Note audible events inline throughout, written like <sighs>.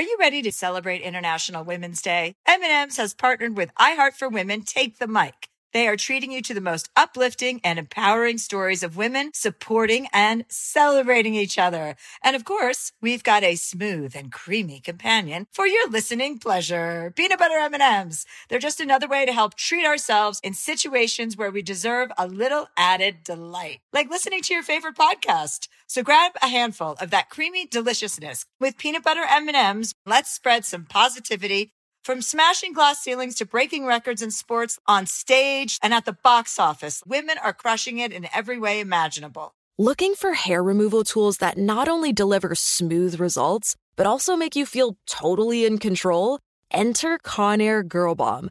Are you ready to celebrate International Women's Day? M&M's has partnered with iHeart for Women Take the Mic. They are treating you to the most uplifting and empowering stories of women supporting and celebrating each other. And of course, we've got a smooth and creamy companion for your listening pleasure. Peanut butter M&Ms. They're just another way to help treat ourselves in situations where we deserve a little added delight, like listening to your favorite podcast. So grab a handful of that creamy deliciousness with peanut butter M&Ms. Let's spread some positivity from smashing glass ceilings to breaking records in sports on stage and at the box office, women are crushing it in every way imaginable. Looking for hair removal tools that not only deliver smooth results, but also make you feel totally in control? Enter Conair Girl Bomb.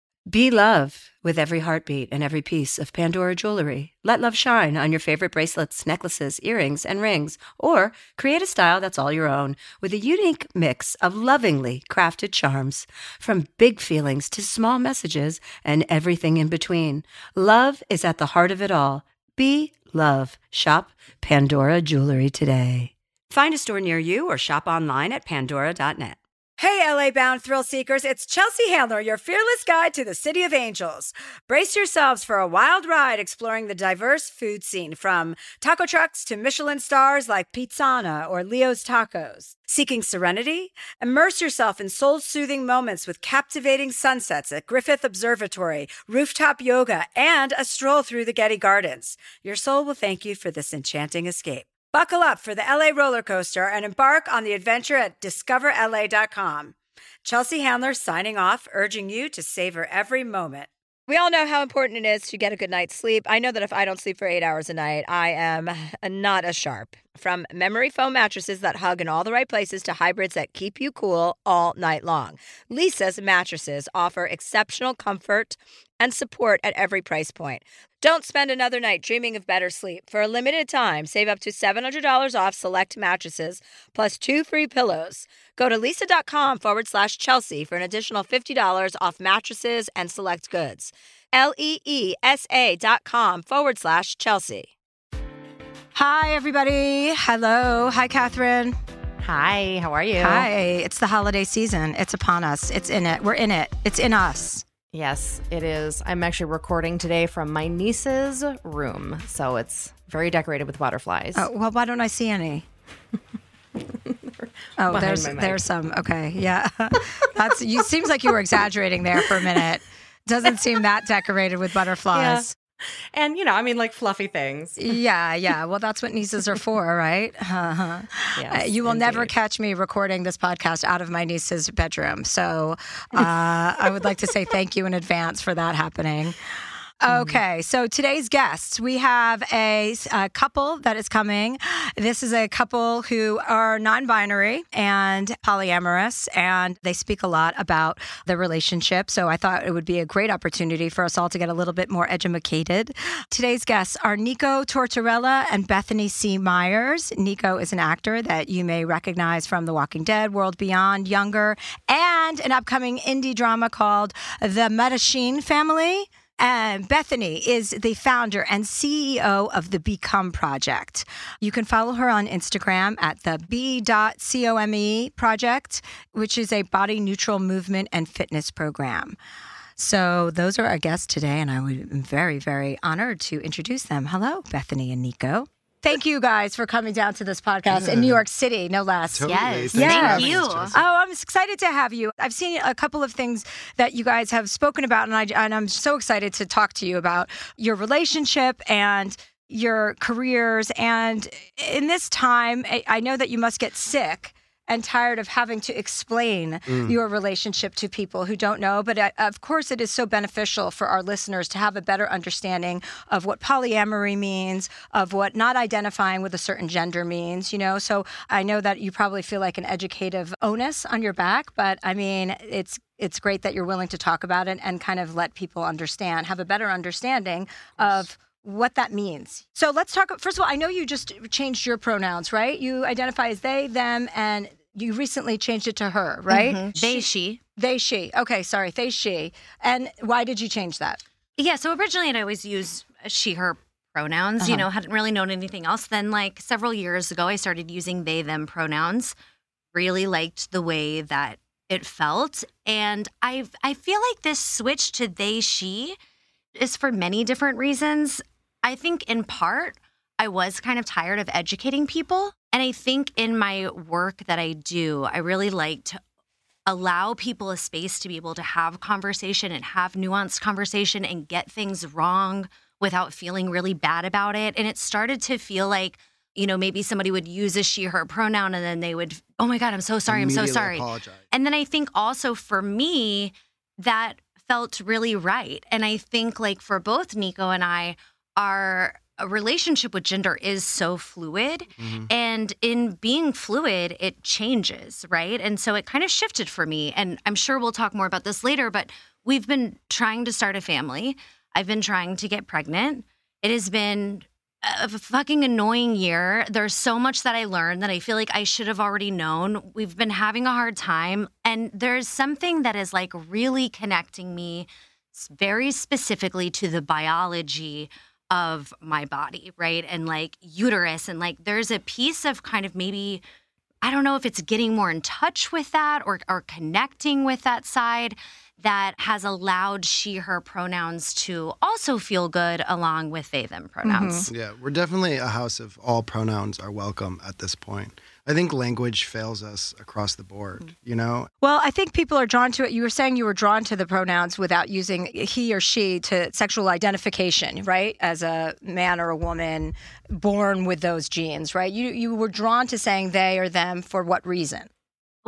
Be love with every heartbeat and every piece of Pandora jewelry. Let love shine on your favorite bracelets, necklaces, earrings, and rings, or create a style that's all your own with a unique mix of lovingly crafted charms. From big feelings to small messages and everything in between, love is at the heart of it all. Be love. Shop Pandora Jewelry today. Find a store near you or shop online at pandora.net. Hey, LA bound thrill seekers, it's Chelsea Handler, your fearless guide to the City of Angels. Brace yourselves for a wild ride exploring the diverse food scene from taco trucks to Michelin stars like Pizzana or Leo's Tacos. Seeking serenity? Immerse yourself in soul soothing moments with captivating sunsets at Griffith Observatory, rooftop yoga, and a stroll through the Getty Gardens. Your soul will thank you for this enchanting escape. Buckle up for the LA roller coaster and embark on the adventure at discoverla.com. Chelsea Handler signing off, urging you to savor every moment. We all know how important it is to get a good night's sleep. I know that if I don't sleep for eight hours a night, I am not as sharp. From memory foam mattresses that hug in all the right places to hybrids that keep you cool all night long, Leesa's mattresses offer exceptional comfort and support at every price point. Don't spend another night dreaming of better sleep. For a limited time, save up to $700 off select mattresses plus two free pillows. Go to leesa.com forward slash Chelsea for an additional $50 off mattresses and select goods. L E E S A dot com forward slash Chelsea. Hi, everybody. Hello. Hi, Catherine. Hi, how are you? Hi. It's the holiday season. It's upon us. It's in it. We're in it. It's in us. Yes, it is. I'm actually recording today from my niece's room, so it's very decorated with butterflies. Oh, well, why don't I see any? <laughs> oh, there's there's some. Okay, yeah. <laughs> That's you. Seems like you were exaggerating there for a minute. Doesn't seem that decorated with butterflies. <laughs> And you know, I mean, like fluffy things. <laughs> Yeah, yeah. Well, that's what nieces are for, right? <laughs> Uh-huh. Yes, Uh, you will never catch me recording this podcast out of my niece's bedroom. So uh, I would like to say thank you in advance for that happening. Mm-hmm. Okay, so today's guests, we have a, a couple that is coming. This is a couple who are non binary and polyamorous, and they speak a lot about the relationship. So I thought it would be a great opportunity for us all to get a little bit more educated. Today's guests are Nico Tortorella and Bethany C. Meyers. Nico is an actor that you may recognize from The Walking Dead, World Beyond, Younger, and an upcoming indie drama called The Mattachine Family. And Bethany is the founder and CEO of the Become Project. You can follow her on Instagram at the B.come project, which is a body neutral movement and fitness program. So those are our guests today, and I am very, very honored to introduce them. Hello, Bethany and Nico. Thank you guys for coming down to this podcast in New York City, no less. Totally. Yes. Thanks for Thank having you. Oh, I'm excited to have you. I've seen a couple of things that you guys have spoken about, and, I, and I'm so excited to talk to you about your relationship and your careers. And in this time, I, I know that you must get sick and tired of having to explain your relationship to people who don't know. But uh, of course, it is so beneficial for our listeners to have a better understanding of what polyamory means, of what not identifying with a certain gender means, you know. So I know that you probably feel like an educative onus on your back, but I mean, it's it's great that you're willing to talk about it and kind of let people understand, have a better understanding of what that means. So let's talk. First of all, I know you just changed your pronouns, right? You identify as they, them, and you recently changed it to her, right? Mm-hmm. They, she. They, she. Okay, sorry, they, she. And why did you change that? Yeah, so originally I'd always use she, her pronouns, you Uh-huh. know, hadn't really known anything else. Then, like several years ago, I started using they, them pronouns. Really liked the way that it felt. And I I feel like this switch to they, she is for many different reasons. I think in part, I was kind of tired of educating people. And I think in my work that I do, I really like to allow people a space to be able to have conversation and have nuanced conversation and get things wrong without feeling really bad about it. And it started to feel like, you know, maybe somebody would use a she, her pronoun and then they would, oh my God, I'm so sorry. I'm so sorry. Apologize. And then I think also for me, that felt really right. And I think like for both Nico and I, our uh, relationship with gender is so fluid. And in being fluid, it changes, right? And so it kind of shifted for me. And I'm sure we'll talk more about this later, but we've been trying to start a family. I've been trying to get pregnant. It has been a fucking annoying year. There's so much that I learned that I feel like I should have already known. We've been having a hard time. And there's something that is like really connecting me very specifically to the biology of my body, right? And like uterus. And like there's a piece of kind of maybe, I don't know if it's getting more in touch with that or, or connecting with that side that has allowed she, her pronouns to also feel good along with they, them pronouns. Mm-hmm. Yeah, we're definitely a house of all pronouns are welcome at this point. I think language fails us across the board, mm. you know? Well, I think people are drawn to it. You were saying you were drawn to the pronouns without using he or she to sexual identification, right? As a man or a woman born with those genes, right? You you were drawn to saying they or them for what reason?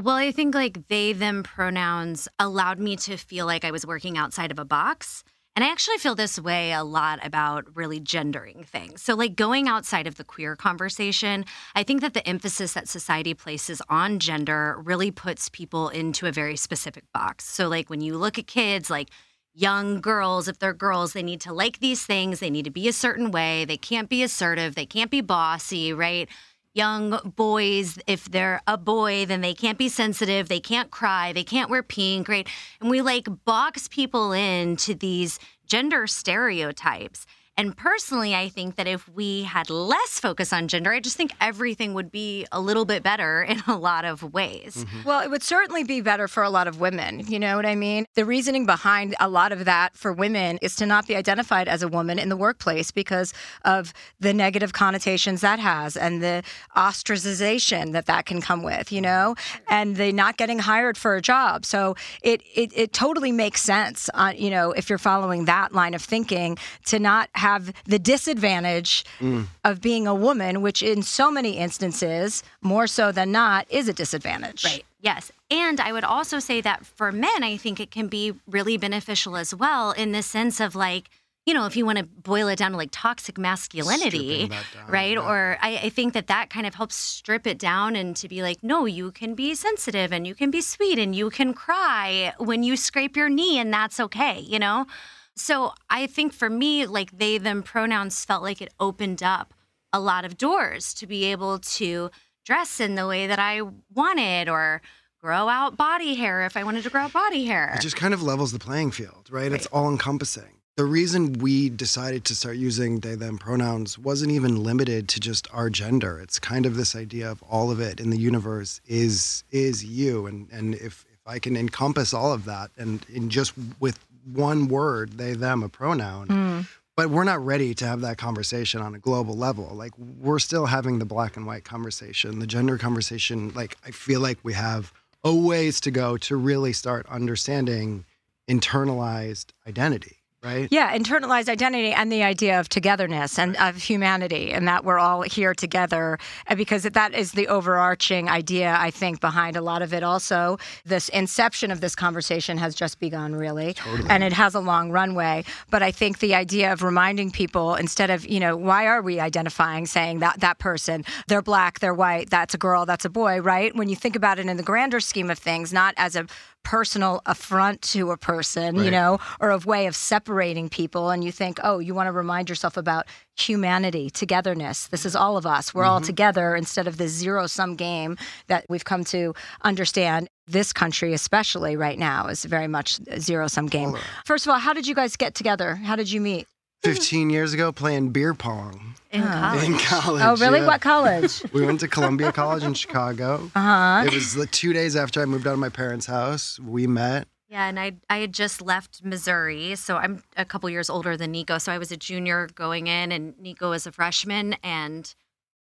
Well, I think like they, them pronouns allowed me to feel like I was working outside of a box. And I actually feel this way a lot about really gendering things. So, like going outside of the queer conversation, I think that the emphasis that society places on gender really puts people into a very specific box. So, like when you look at kids, like young girls, if they're girls, they need to like these things, they need to be a certain way, they can't be assertive, they can't be bossy, right? Young boys, if they're a boy, then they can't be sensitive, they can't cry, they can't wear pink, right? And we like box people into these gender stereotypes. And personally, I think that if we had less focus on gender, I just think everything would be a little bit better <laughs> in a lot of ways. Well, it would certainly be better for a lot of women. You know what I mean? The reasoning behind a lot of that for women is to not be identified as a woman in the workplace because of the negative connotations that has and the ostracization that that can come with, you know, and the not getting hired for a job. So it it, it totally makes sense, uh, you know, if you're following that line of thinking to not have the disadvantage mm. of being a woman, which in so many instances, more so than not, is a disadvantage. Right. Yes. And I would also say that for men, I think it can be really beneficial as well in the sense of like, you know, if you want to boil it down to like toxic masculinity, down, right? yeah. Or I, I think that that kind of helps strip it down and to be like, no, you can be sensitive and you can be sweet and you can cry when you scrape your knee and that's okay, you know? So I think for me, like they, them pronouns felt like it opened up a lot of doors to be able to dress in the way that I wanted or grow out body hair if I wanted to grow out body hair. It just kind of levels the playing field, right? It's all encompassing. The reason we decided to start using they, them pronouns wasn't even limited to just our gender. It's kind of this idea of all of it in the universe is is you. And and if, if I can encompass all of that and in just with one word, they, them, a pronoun, hmm. but we're not ready to have that conversation on a global level. Like we're still having the black and white conversation, the gender conversation. Like I feel like we have a ways to go to really start understanding internalized identity, right? Yeah, internalized identity and the idea of togetherness and of humanity, and that we're all here together. Uh, because that is the overarching idea, I think, behind a lot of it. Also, this inception of this conversation has just begun, really, and it has a long runway. But I think the idea of reminding people instead of, you know, why are we identifying, saying that that person, they're black, they're white, that's a girl, that's a boy, right? When you think about it in the grander scheme of things, not as a personal affront to a person, you know, or a way of separating people. And you think, oh, you want to remind yourself about humanity, togetherness. This is all of us. We're all mm-hmm. together instead of the zero sum game that we've come to understand. This country, especially right now, is very much a zero sum game. First of all, how did you guys get together? How did you meet? 15 years ago, playing beer pong in college. in college. Oh, really? yeah. What college? We went to Columbia College in Chicago. Uh huh. It was the two days after I moved out of my parents' house. We met. Yeah, and I I had just left Missouri, so I'm a couple years older than Nico. So I was a junior going in, and Nico was a freshman, and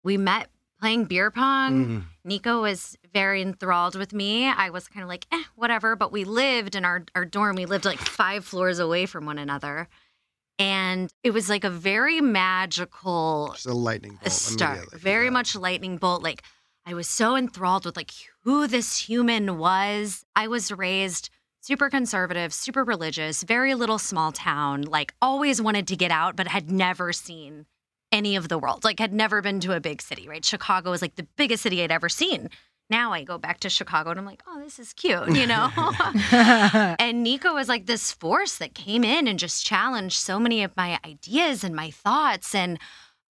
we met playing beer pong. Mhm. Nico was very enthralled with me. I was kind of like, eh, whatever. But we lived in our our dorm. We lived like five floors away from one another, and it was like a very magical Just a lightning bolt. start. Very Yeah. much lightning bolt. Like I was so enthralled with like who this human was. I was raised super conservative, super religious, very little small town, like always wanted to get out, but had never seen any of the world. Like had never been to a big city, right? Chicago was like the biggest city I'd ever seen. Now I go back to Chicago and I'm like, oh, this is cute, you know? <laughs> <laughs> and Nico was like this force that came in and just challenged so many of my ideas and my thoughts. And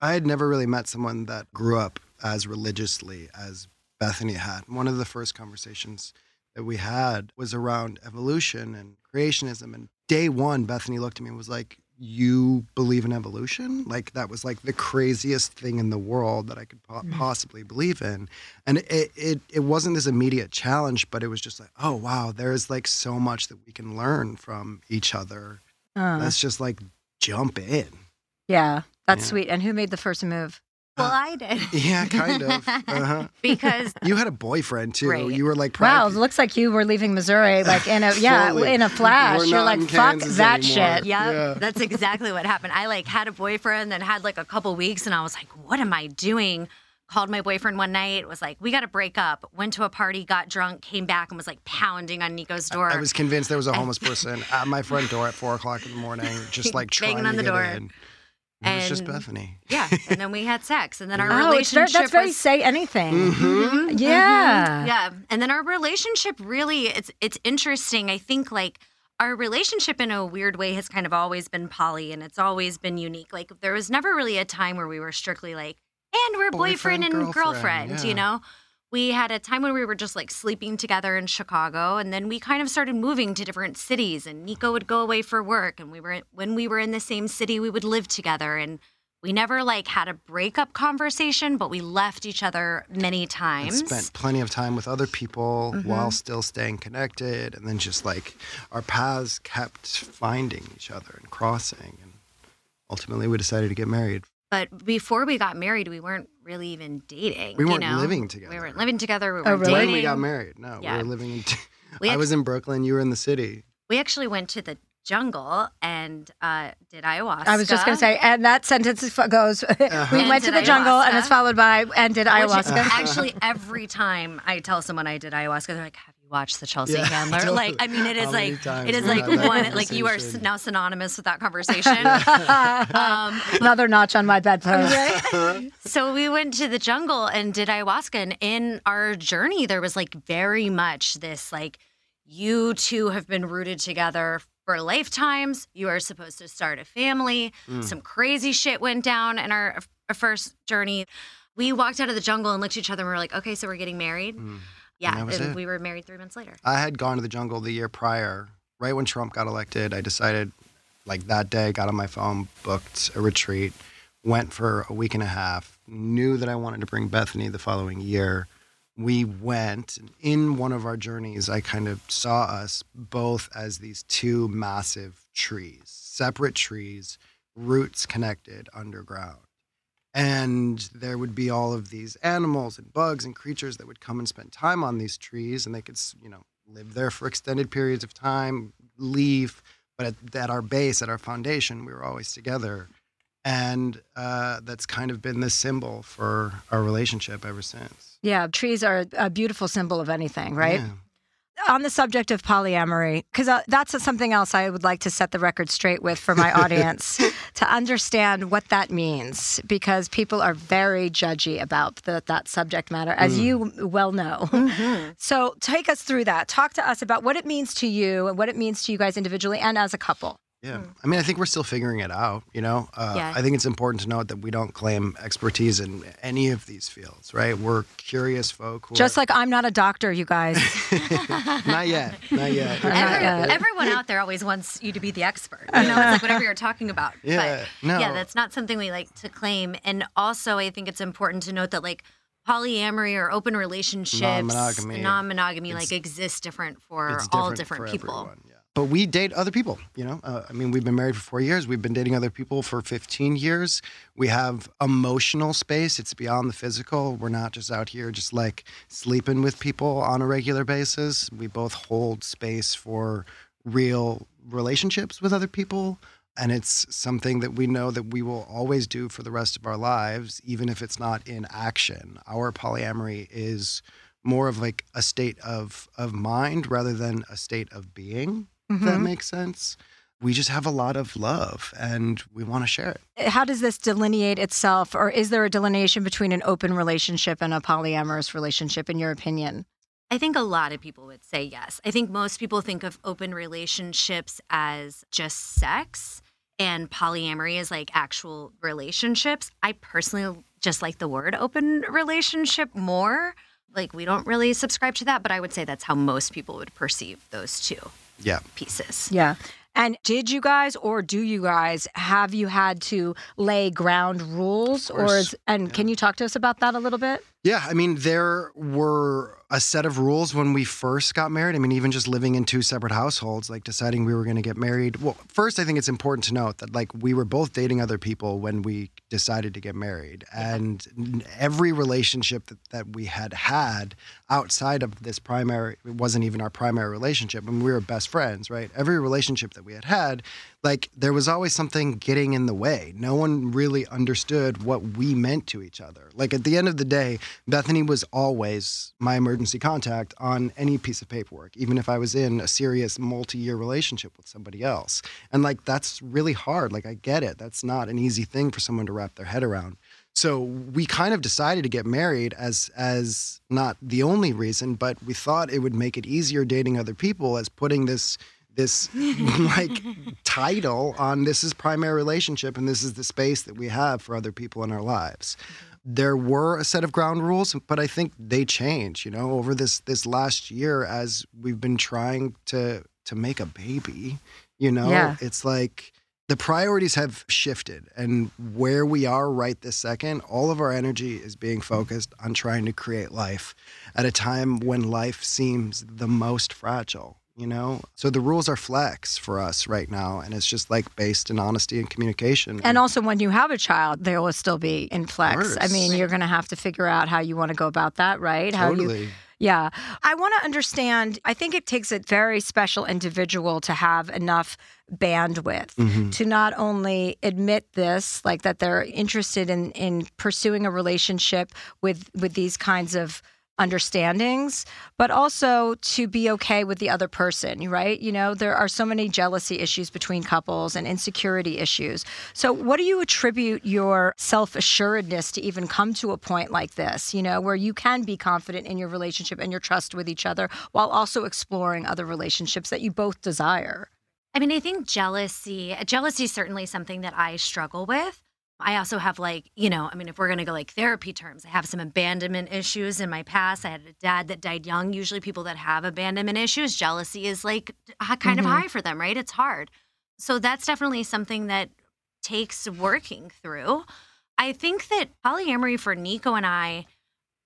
I had never really met someone that grew up as religiously as Bethany had. One of the first conversations that we had was around evolution and creationism. And day one, Bethany looked at me and was like, You believe in evolution? Like, that was like the craziest thing in the world that I could po- possibly believe in. And it, it, it wasn't this immediate challenge, but it was just like, Oh, wow, there's like so much that we can learn from each other. Uh, Let's just like jump in. yeah, that's Yeah. sweet. And who made the first move? Well, <gasps> I did. Yeah, kind of. Uh-huh. <laughs> because You had a boyfriend too. Right. You were like, Wow, it looks like you were leaving Missouri like in a <laughs> yeah, in a flash. We're You're like, fuck Kansas that anymore. shit. yeah, Yeah. that's exactly what happened. I like had a boyfriend, then had like a couple weeks, and I was like, "What am I doing?" Called my boyfriend one night. Was like, "We got to break up." Went to a party, got drunk, came back, and was like pounding on Nico's door. I was convinced there was a <laughs> homeless person at my front door at four o'clock in the morning, just like trying Banging to on the get door. in. It was just Bethany. yeah, and then we had sex, and then <laughs> our Oh, it's very, relationship that's very was say anything. Mhm. Yeah. yeah and then our relationship really it's it's interesting i think like our relationship in a weird way has kind of always been poly and it's always been unique like there was never really a time where we were strictly like and we're boyfriend, Boyfriend, and girlfriend, girlfriend, you know we had a time when we were just like sleeping together in chicago and then we kind of started moving to different cities and nico would go away for work and we were when we were in the same city we would live together and we never like had a breakup conversation but we left each other many And times spent plenty of time with other people Mm-hmm. while still staying connected, and then just like our paths kept finding each other and crossing, and ultimately we decided to get married. But before we got married, we weren't really even dating. We weren't know? living together. We weren't living together. We Oh, weren't really? dating. When we got married, no, Yeah. we were living in. <laughs> We I was in Brooklyn. You were in the city. We actually went to the jungle and uh, did ayahuasca. I was just going to say, and that sentence is- goes, <laughs> we And went to did the jungle and it's followed by, and did Which ayahuasca. <laughs> actually, every time I tell someone I did ayahuasca, they're like, "Have you watched the Chelsea Yeah, <laughs> Handler?" totally. Like, I mean, it is How like it is like one like you are now synonymous with that conversation. <laughs> um, Another notch on my bedpost. <laughs> so we went to the jungle and did ayahuasca and in our journey there was like very much this like you two have been rooted together for lifetimes you are supposed to start a family Mm. some crazy shit went down in our, our first journey we walked out of the jungle and looked at each other and we were like okay so we're getting married Mm. Yeah and it. we were married three months later I had gone to the jungle the year prior, right when Trump got elected. I decided, like that day, got on my phone, booked a retreat, went for a week and a half, knew that I wanted to bring Bethany the following year. We went, in one of our journeys, I kind of saw us both as these two massive trees, separate trees, roots connected underground. And there would be all of these animals and bugs and creatures that would come and spend time on these trees, and they could, you know, live there for extended periods of time, leave. But at, at our base, at our foundation, we were always together. And uh, that's kind of been the symbol for our relationship ever since. Yeah, trees are a beautiful symbol of anything, right? Yeah. On the subject of polyamory, because uh, that's something else I would like to set the record straight with for my <laughs> audience to understand what that means, because people are very judgy about the, that subject matter, as you well know. <laughs> So take us through that. Talk to us about what it means to you and what it means to you guys individually and as a couple. Yeah. I mean, I think we're still figuring it out, you know? Uh, Yeah. I think it's important to note that we don't claim expertise in any of these fields, right? We're curious folk. Who Just are, like I'm not a doctor, you guys. <laughs> not yet, not yet. <laughs> Not Every- yet. everyone out there always wants you to be the expert. You know, it's like whatever you're talking about. <laughs> Yeah, but no. yeah, that's not something we like to claim. And also, I think it's important to note that like polyamory or open relationships, Non-monogamy. non-monogamy, like exists different for it's all different different for people. everyone, yeah. But we date other people, you know? Uh, I mean, we've been married for four years. We've been dating other people for 15 years. We have emotional space. It's beyond the physical. We're not just out here just like sleeping with people on a regular basis. We both hold space for real relationships with other people. And it's something that we know that we will always do for the rest of our lives, even if it's not in action. Our polyamory is more of like a state of of mind rather than a state of being. If that mm-hmm. makes sense. We just have a lot of love and we want to share it. Uh, how does this delineate itself, or is there a delineation between an open relationship and a polyamorous relationship, in your opinion? I think a lot of people would say yes. I think most people think of open relationships as just sex and polyamory as like actual relationships. I personally just like the word open relationship more. Like we don't really subscribe to that, but I would say that's how most people would perceive those two Yeah. pieces. Yeah. And did you guys, or do you guys, have you had to lay ground rules, or is, and can you talk to us about that a little bit? Yeah, I mean, there were a set of rules when we first got married. I mean, even just living in two separate households, like deciding we were going to get married. Well, first, I think it's important to note that, like, we were both dating other people when we decided to get married. And every relationship that, that we had had outside of this primary, it wasn't even our primary relationship. I mean, we were best friends, right? Every relationship that we had had, like, there was always something getting in the way. No one really understood what we meant to each other. Like, at the end of the day, Bethany was always my emergency contact on any piece of paperwork, even if I was in a serious multi year relationship with somebody else. And like, that's really hard. Like, I get it. That's not an easy thing for someone to wrap their head around. So we kind of decided to get married as as not the only reason, but we thought it would make it easier dating other people as putting this this <laughs> like title on this is primary relationship and this is the space that we have for other people in our lives. There were a set of ground rules but i think they change you know over this this last year as we've been trying to to make a baby you know? Yeah. it's like the priorities have shifted and where we are right this second all of our energy is being focused on trying to create life at a time when life seems the most fragile you know so the rules are flex for us right now and it's just like based in honesty and communication And also, when you have a child, there will still be in flex. I mean, you're going to have to figure out how you want to go about that, right? How you totally Yeah. I want to understand. I think it takes a very special individual to have enough bandwidth Mm-hmm. to not only admit this, like that they're interested in in pursuing a relationship with with these kinds of understandings, but also to be okay with the other person, right? You know, there are so many jealousy issues between couples and insecurity issues. So, what do you attribute your self assuredness to even come to a point like this, you know, where you can be confident in your relationship and your trust with each other while also exploring other relationships that you both desire? I mean, I think jealousy, jealousy is certainly something that I struggle with. I also have like, you know, I mean, if we're going to go like therapy terms, I have some abandonment issues in my past. I had a dad that died young. Usually people that have abandonment issues, jealousy is like kind of Mhm. high for them, right? It's hard. So that's definitely something that takes working through. I think that polyamory for Nico and I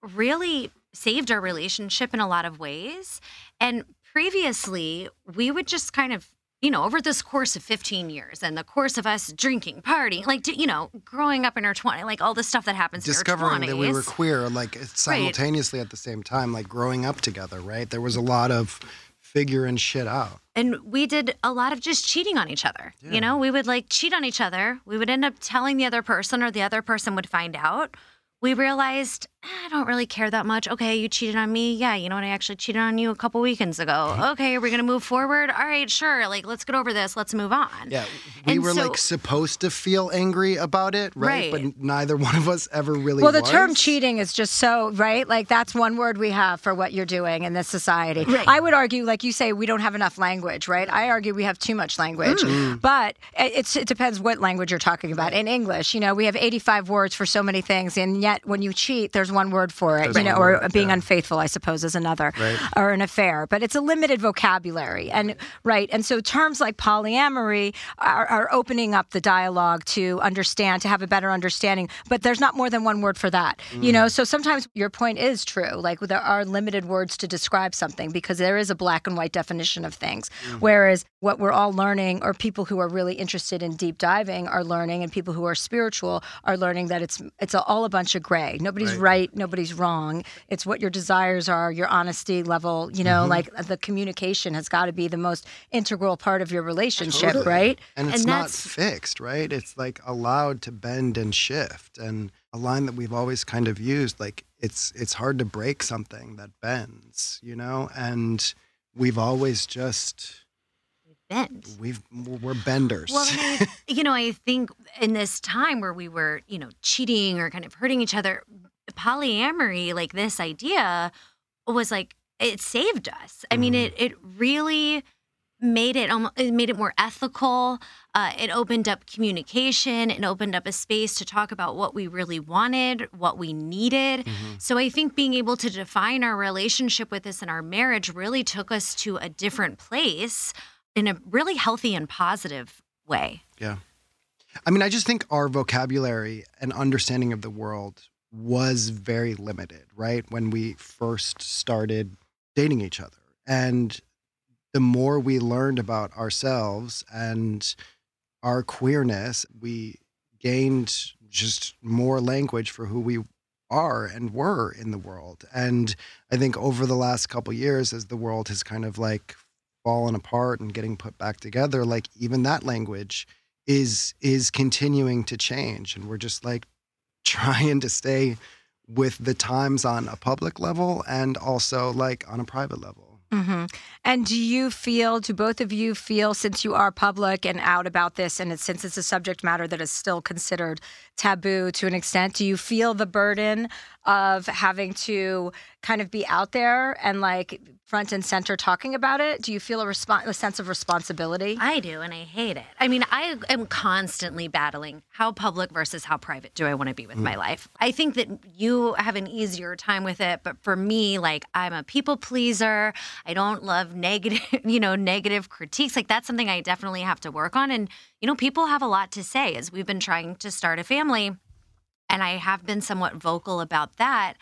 really saved our relationship in a lot of ways. And previously, we would just kind of, you know, over this course of 15 years and the course of us drinking, partying, like, you know, growing up in our 20s, like all the stuff that happens discovering in our 20s. that we were queer like simultaneously at the same time like growing up together right there was a lot of figuring shit out. And we did a lot of just cheating on each other. Yeah. You know, we would like cheat on each other. We would end up telling the other person, or the other person would find out. We realized, "Eh, I don't really care that much. Okay, you cheated on me. Yeah, you know what? I actually cheated on you a couple weekends ago. Okay, are we going to move forward? All right, sure. Like, let's get over this. Let's move on. Yeah, we And were so- like supposed to feel angry about it, right? Right. But neither one of us ever really. Well, the term cheating is just so right. Like that's one word we have for what you're doing in this society. I would argue, like you say, we don't have enough language, right? I argue we have too much language, Mm. but it's it depends what language you're talking about. In English, you know, we have 85 words for so many things, and yet when you cheat, there's one word for it. You know, or word, being yeah. unfaithful, I suppose, is another, Right. or an affair. But it's a limited vocabulary, and right, and so terms like polyamory are, are opening up the dialogue to understand, to have a better understanding. But there's not more than one word for that, you know. Mm. So sometimes your point is true. Like there are limited words to describe something because there is a black and white definition of things. Mm-hmm. Whereas what we're all learning, or people who are really interested in deep diving are learning, and people who are spiritual are learning that it's it's all a bunch of gray. Nobody's right, nobody's wrong. It's what your desires are, your honesty level. You know, mm-hmm. like the communication has got to be the most integral part of your relationship, Totally. right? And it's And not fixed, right? It's like allowed to bend and shift. And a line that we've always kind of used, like it's it's hard to break something that bends, you know? And we've always just Bend. we've we're benders. Well, I, <laughs> you know, I think in this time where we were, you know, cheating or kind of hurting each other, polyamory, like this idea, was like it saved us. I mean, it it really made it almo- it made it more ethical. Uh, it opened up communication. It opened up a space to talk about what we really wanted, what we needed. So I think being able to define our relationship with this and our marriage really took us to a different place in a really healthy and positive way. Yeah. I mean, I just think our vocabulary and understanding of the world was very limited, right? When we first started dating each other. And the more we learned about ourselves and our queerness, we gained just more language for who we are and were in the world. And I think over the last couple years, as the world has kind of like fallen apart and getting put back together, like even that language is is continuing to change. And we're just like trying to stay with the times on a public level and also like on a private level. hmm And do you feel, do both of you feel, since you are public and out about this, and since it's a subject matter that is still considered taboo to an extent, do you feel the burden of having to kind of be out there and like front and center talking about it? Do you feel a, respon a sense of responsibility? I do, and I hate it. I mean, I am constantly battling how public versus how private do I want to be with mm. my life. I think that you have an easier time with it, but for me, like I'm a people pleaser. I don't love negative, <laughs> you know, negative critiques. Like that's something I definitely have to work on. And you know, people have a lot to say as we've been trying to start a family, and I have been somewhat vocal about that.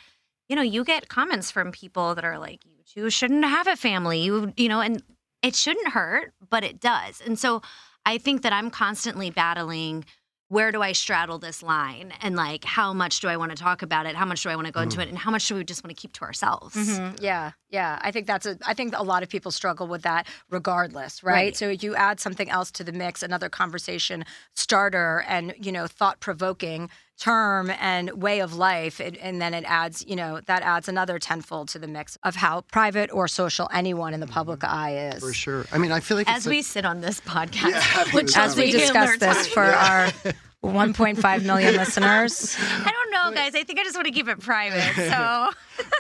You know, you get comments from people that are like, "You two shouldn't have a family." You, you know, and it shouldn't hurt, but it does. And so I think that I'm constantly battling where do I straddle this line and like how much do I want to talk about it? How much do I want to go into it? And how much do we just want to keep to ourselves? Mhm. Yeah, yeah. I think that's a. I think a lot of people struggle with that, regardless, right? Right. So you add something else to the mix, another conversation starter, and you know, thought provoking term and way of life, and, and then it adds, you know, that adds another tenfold to the mix of how private or social anyone in the mm-hmm. public eye is. For sure. I mean, I feel like As it's we like, sit on this podcast, Yeah, <laughs> which As we discuss this time. for our <laughs> 1.5 million listeners, I don't know, guys. I think I just want to keep it private. <laughs> So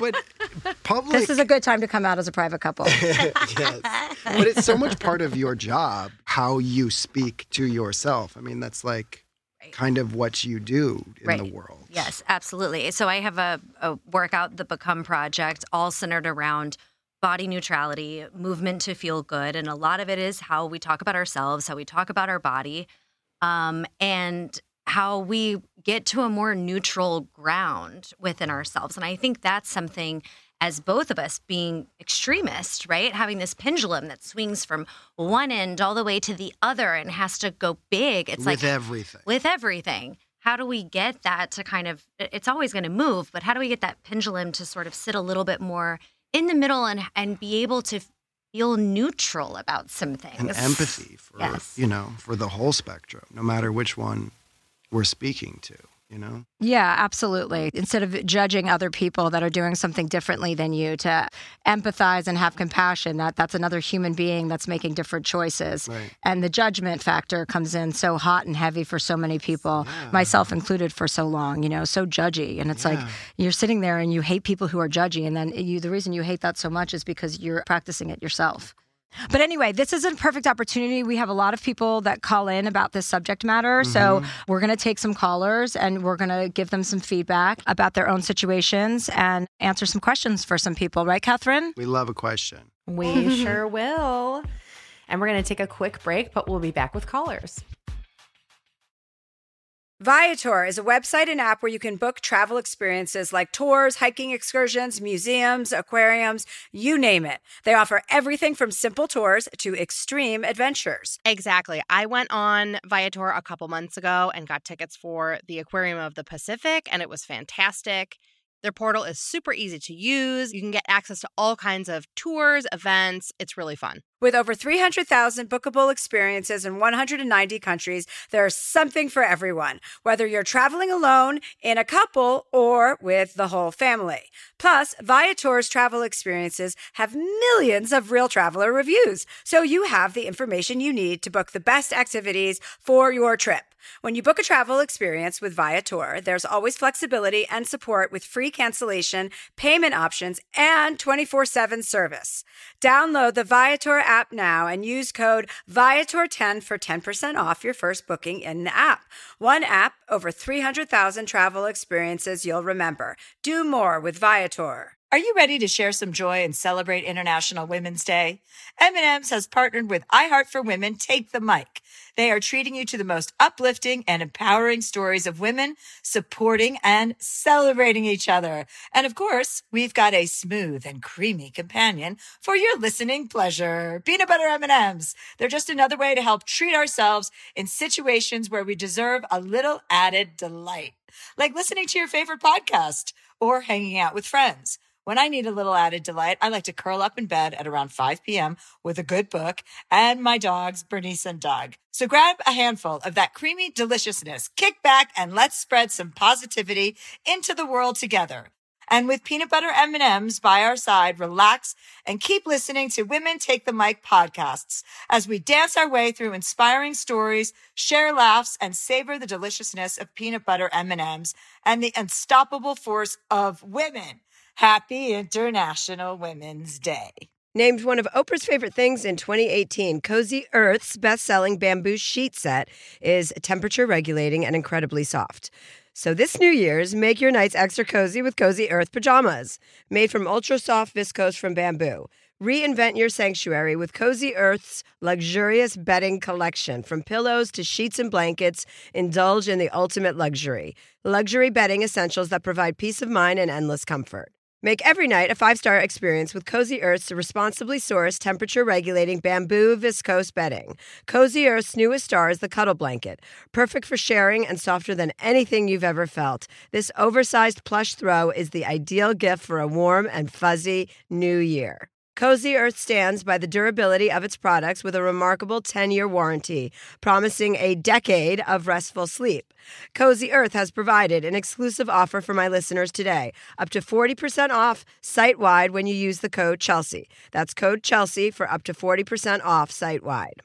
but public this is a good time to come out as a private couple. yes. But it's so much part of your job how you speak to yourself. I mean, that's like kind of what you do in the world. Yes, absolutely. So I have a, a workout, the Become Project, all centered around body neutrality, movement to feel good. And a lot of it is how we talk about ourselves, how we talk about our body, um, and how we get to a more neutral ground within ourselves. And I think that's something as both of us being extremists, right? Having this pendulum that swings from one end all the way to the other and has to go big. It's with like with everything. with everything. How do we get that to kind of, it's always going to move, but how do we get that pendulum to sort of sit a little bit more in the middle and, and be able to feel neutral about some things. And empathy for Yes. you know, for the whole spectrum, no matter which one we're speaking to, you know? Yeah, absolutely. Instead of judging other people that are doing something differently than you, to empathize and have compassion. That that's another human being that's making different choices. Right. And the judgment factor comes in so hot and heavy for so many people, myself included, for so long. You know, so judgy, and it's like you're sitting there and you hate people who are judgy, and then you the reason you hate that so much is because you're practicing it yourself. But anyway, this is a perfect opportunity. We have a lot of people that call in about this subject matter. So mm-hmm. we're going to take some callers and we're going to give them some feedback about their own situations and answer some questions for some people. Right, Catherine? We love a question. We <laughs> sure will. And we're going to take a quick break, but we'll be back with callers. Viator is a website and app where you can book travel experiences like tours, hiking excursions, museums, aquariums, you name it. They offer everything from simple tours to extreme adventures. Exactly. I went on Viator a couple months ago and got tickets for the Aquarium of the Pacific, and it was fantastic. Their portal is super easy to use. You can get access to all kinds of tours, events. It's really fun. With over 300,000 bookable experiences in 190 countries, there's something for everyone, whether you're traveling alone, in a couple, or with the whole family. Plus, Viator's travel experiences have millions of real traveler reviews, so you have the information you need to book the best activities for your trip. When you book a travel experience with Viator, there's always flexibility and support with free cancellation, payment options, and 24 7 service. Download the Viator app now and use code Viator10 for 10% off your first booking in the app. One app, over 300,000 travel experiences you'll remember. Do more with Viator. Are you ready to share some joy and celebrate International Women's Day? M&M's has partnered with iHeart for Women Take the Mic. They are treating you to the most uplifting and empowering stories of women supporting and celebrating each other. And of course, we've got a smooth and creamy companion for your listening pleasure. Peanut butter M&M's. They're just another way to help treat ourselves in situations where we deserve a little added delight. Like listening to your favorite podcast or hanging out with friends. When I need a little added delight, I like to curl up in bed at around 5 p.m. with a good book and my dogs, Bernice and Doug. So grab a handful of that creamy deliciousness, kick back, and let's spread some positivity into the world together. And with peanut butter M&Ms by our side, relax and keep listening to Women Take the Mic podcasts as we dance our way through inspiring stories, share laughs, and savor the deliciousness of peanut butter M&Ms and the unstoppable force of women. Happy International Women's Day. Named one of Oprah's favorite things in 2018, Cozy Earth's best selling bamboo sheet set is temperature regulating and incredibly soft. So this New Year's, make your nights extra cozy with Cozy Earth pajamas. Made from ultra soft viscose from bamboo. Reinvent your sanctuary with Cozy Earth's luxurious bedding collection. From pillows to sheets and blankets, indulge in the ultimate luxury. Luxury bedding essentials that provide peace of mind and endless comfort. Make every night a five star experience with Cozy Earth's responsibly sourced, temperature regulating bamboo viscose bedding. Cozy Earth's newest star is the Cuddle Blanket, perfect for sharing and softer than anything you've ever felt. This oversized plush throw is the ideal gift for a warm and fuzzy new year. Cozy Earth stands by the durability of its products with a remarkable 10 year warranty, promising a decade of restful sleep. Cozy Earth has provided an exclusive offer for my listeners today up to 40% off site wide when you use the code Chelsea. That's code Chelsea for up to 40% off site wide.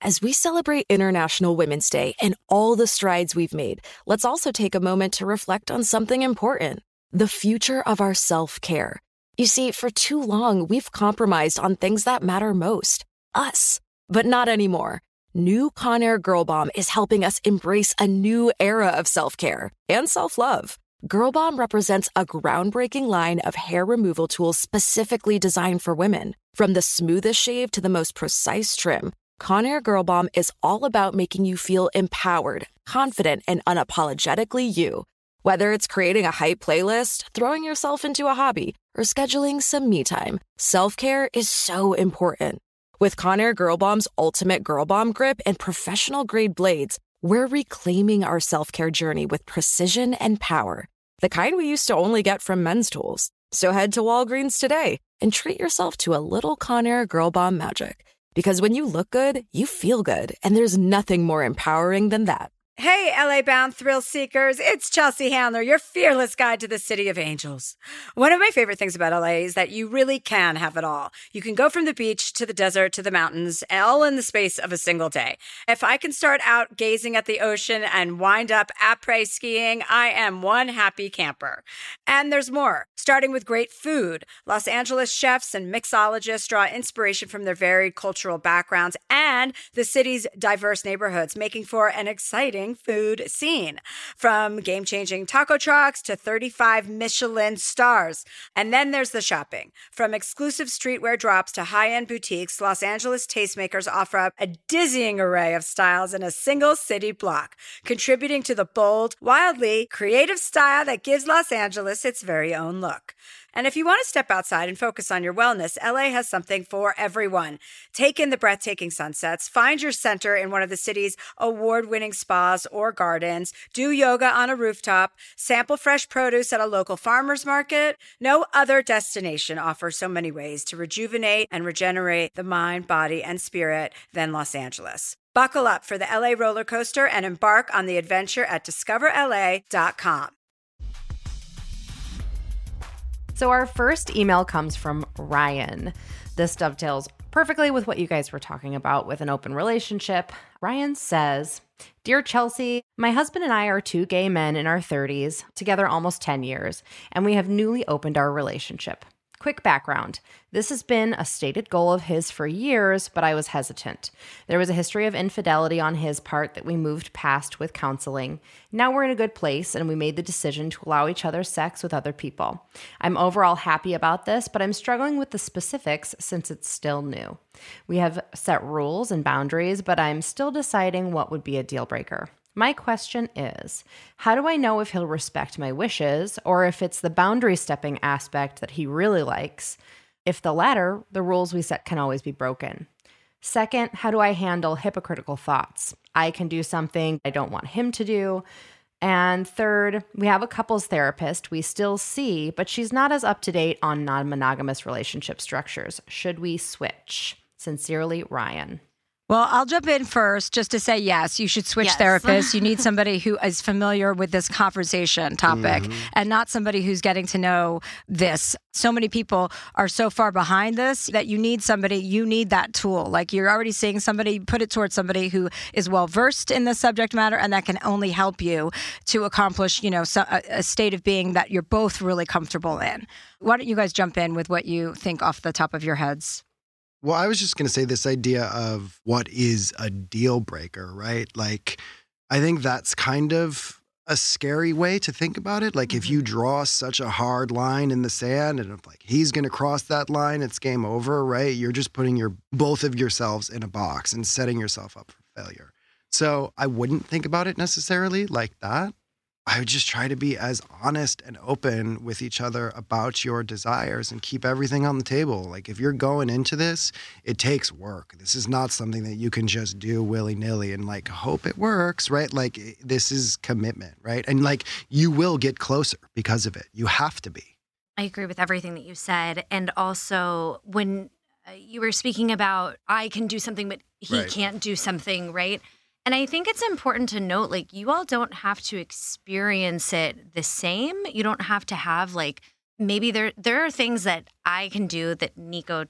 As we celebrate International Women's Day and all the strides we've made, let's also take a moment to reflect on something important the future of our self care. You see, for too long, we've compromised on things that matter most us. But not anymore. New Conair Girl Bomb is helping us embrace a new era of self care and self love. Girl Bomb represents a groundbreaking line of hair removal tools specifically designed for women. From the smoothest shave to the most precise trim, Conair Girl Bomb is all about making you feel empowered, confident, and unapologetically you. Whether it's creating a hype playlist, throwing yourself into a hobby, or scheduling some me time, self care is so important. With Conair Girl Bomb's ultimate Girl Bomb grip and professional grade blades, we're reclaiming our self care journey with precision and power. The kind we used to only get from men's tools. So head to Walgreens today and treat yourself to a little Conair Girl Bomb magic. Because when you look good, you feel good, and there's nothing more empowering than that. Hey, LA bound thrill seekers, it's Chelsea Handler, your fearless guide to the City of Angels. One of my favorite things about LA is that you really can have it all. You can go from the beach to the desert to the mountains, all in the space of a single day. If I can start out gazing at the ocean and wind up après skiing, I am one happy camper. And there's more. Starting with great food, Los Angeles chefs and mixologists draw inspiration from their varied cultural backgrounds and the city's diverse neighborhoods, making for an exciting food scene. From game changing taco trucks to 35 Michelin stars. And then there's the shopping. From exclusive streetwear drops to high end boutiques, Los Angeles tastemakers offer up a dizzying array of styles in a single city block, contributing to the bold, wildly creative style that gives Los Angeles its very own look. And if you want to step outside and focus on your wellness, LA has something for everyone. Take in the breathtaking sunsets, find your center in one of the city's award winning spas or gardens, do yoga on a rooftop, sample fresh produce at a local farmer's market. No other destination offers so many ways to rejuvenate and regenerate the mind, body, and spirit than Los Angeles. Buckle up for the LA roller coaster and embark on the adventure at discoverla.com. So, our first email comes from Ryan. This dovetails perfectly with what you guys were talking about with an open relationship. Ryan says, Dear Chelsea, my husband and I are two gay men in our 30s, together almost 10 years, and we have newly opened our relationship. Quick background this has been a stated goal of his for years, but I was hesitant. There was a history of infidelity on his part that we moved past with counseling. Now we're in a good place, and we made the decision to allow each other sex with other people. I'm overall happy about this, but I'm struggling with the specifics since it's still new. We have set rules and boundaries, but I'm still deciding what would be a deal breaker. My question is How do I know if he'll respect my wishes or if it's the boundary stepping aspect that he really likes? If the latter, the rules we set can always be broken. Second, how do I handle hypocritical thoughts? I can do something I don't want him to do. And third, we have a couples therapist we still see, but she's not as up to date on non monogamous relationship structures. Should we switch? Sincerely, Ryan. Well, I'll jump in first just to say yes, you should switch Yes. therapists. You need <laughs> somebody who is familiar with this conversation topic mm-hmm. and not somebody who's getting to know this. So many people are so far behind this that you need somebody, you need that tool. Like you're already seeing somebody, put it towards somebody who is well versed in the subject matter and that can only help you to accomplish, you know, so, a, a state of being that you're both really comfortable in. Why don't you guys jump in with what you think off the top of your heads? Well, I was just going to say this idea of what is a deal breaker, right? Like, I think that's kind of a scary way to think about it. Like, if you mm-hmm. draw such a hard line in the sand and if like he's going to cross that line, it's game over, right? You're just putting your both of yourselves in a box and setting yourself up for failure. So, I wouldn't think about it necessarily like that. I would just try to be as honest and open with each other about your desires and keep everything on the table. Like if you're going into this, it takes work. This is not something that you can just do willy nilly and like hope it works, right? Like this is commitment, right? And like you will get closer because of it. You have to be. I agree with everything that you said. And also, when uh, you were speaking about, I can do something, but he Right. can't do something, right? And I think it's important to note like, you all don't have to experience it the same. You don't have to have, like, maybe there, there are things that I can do that Nico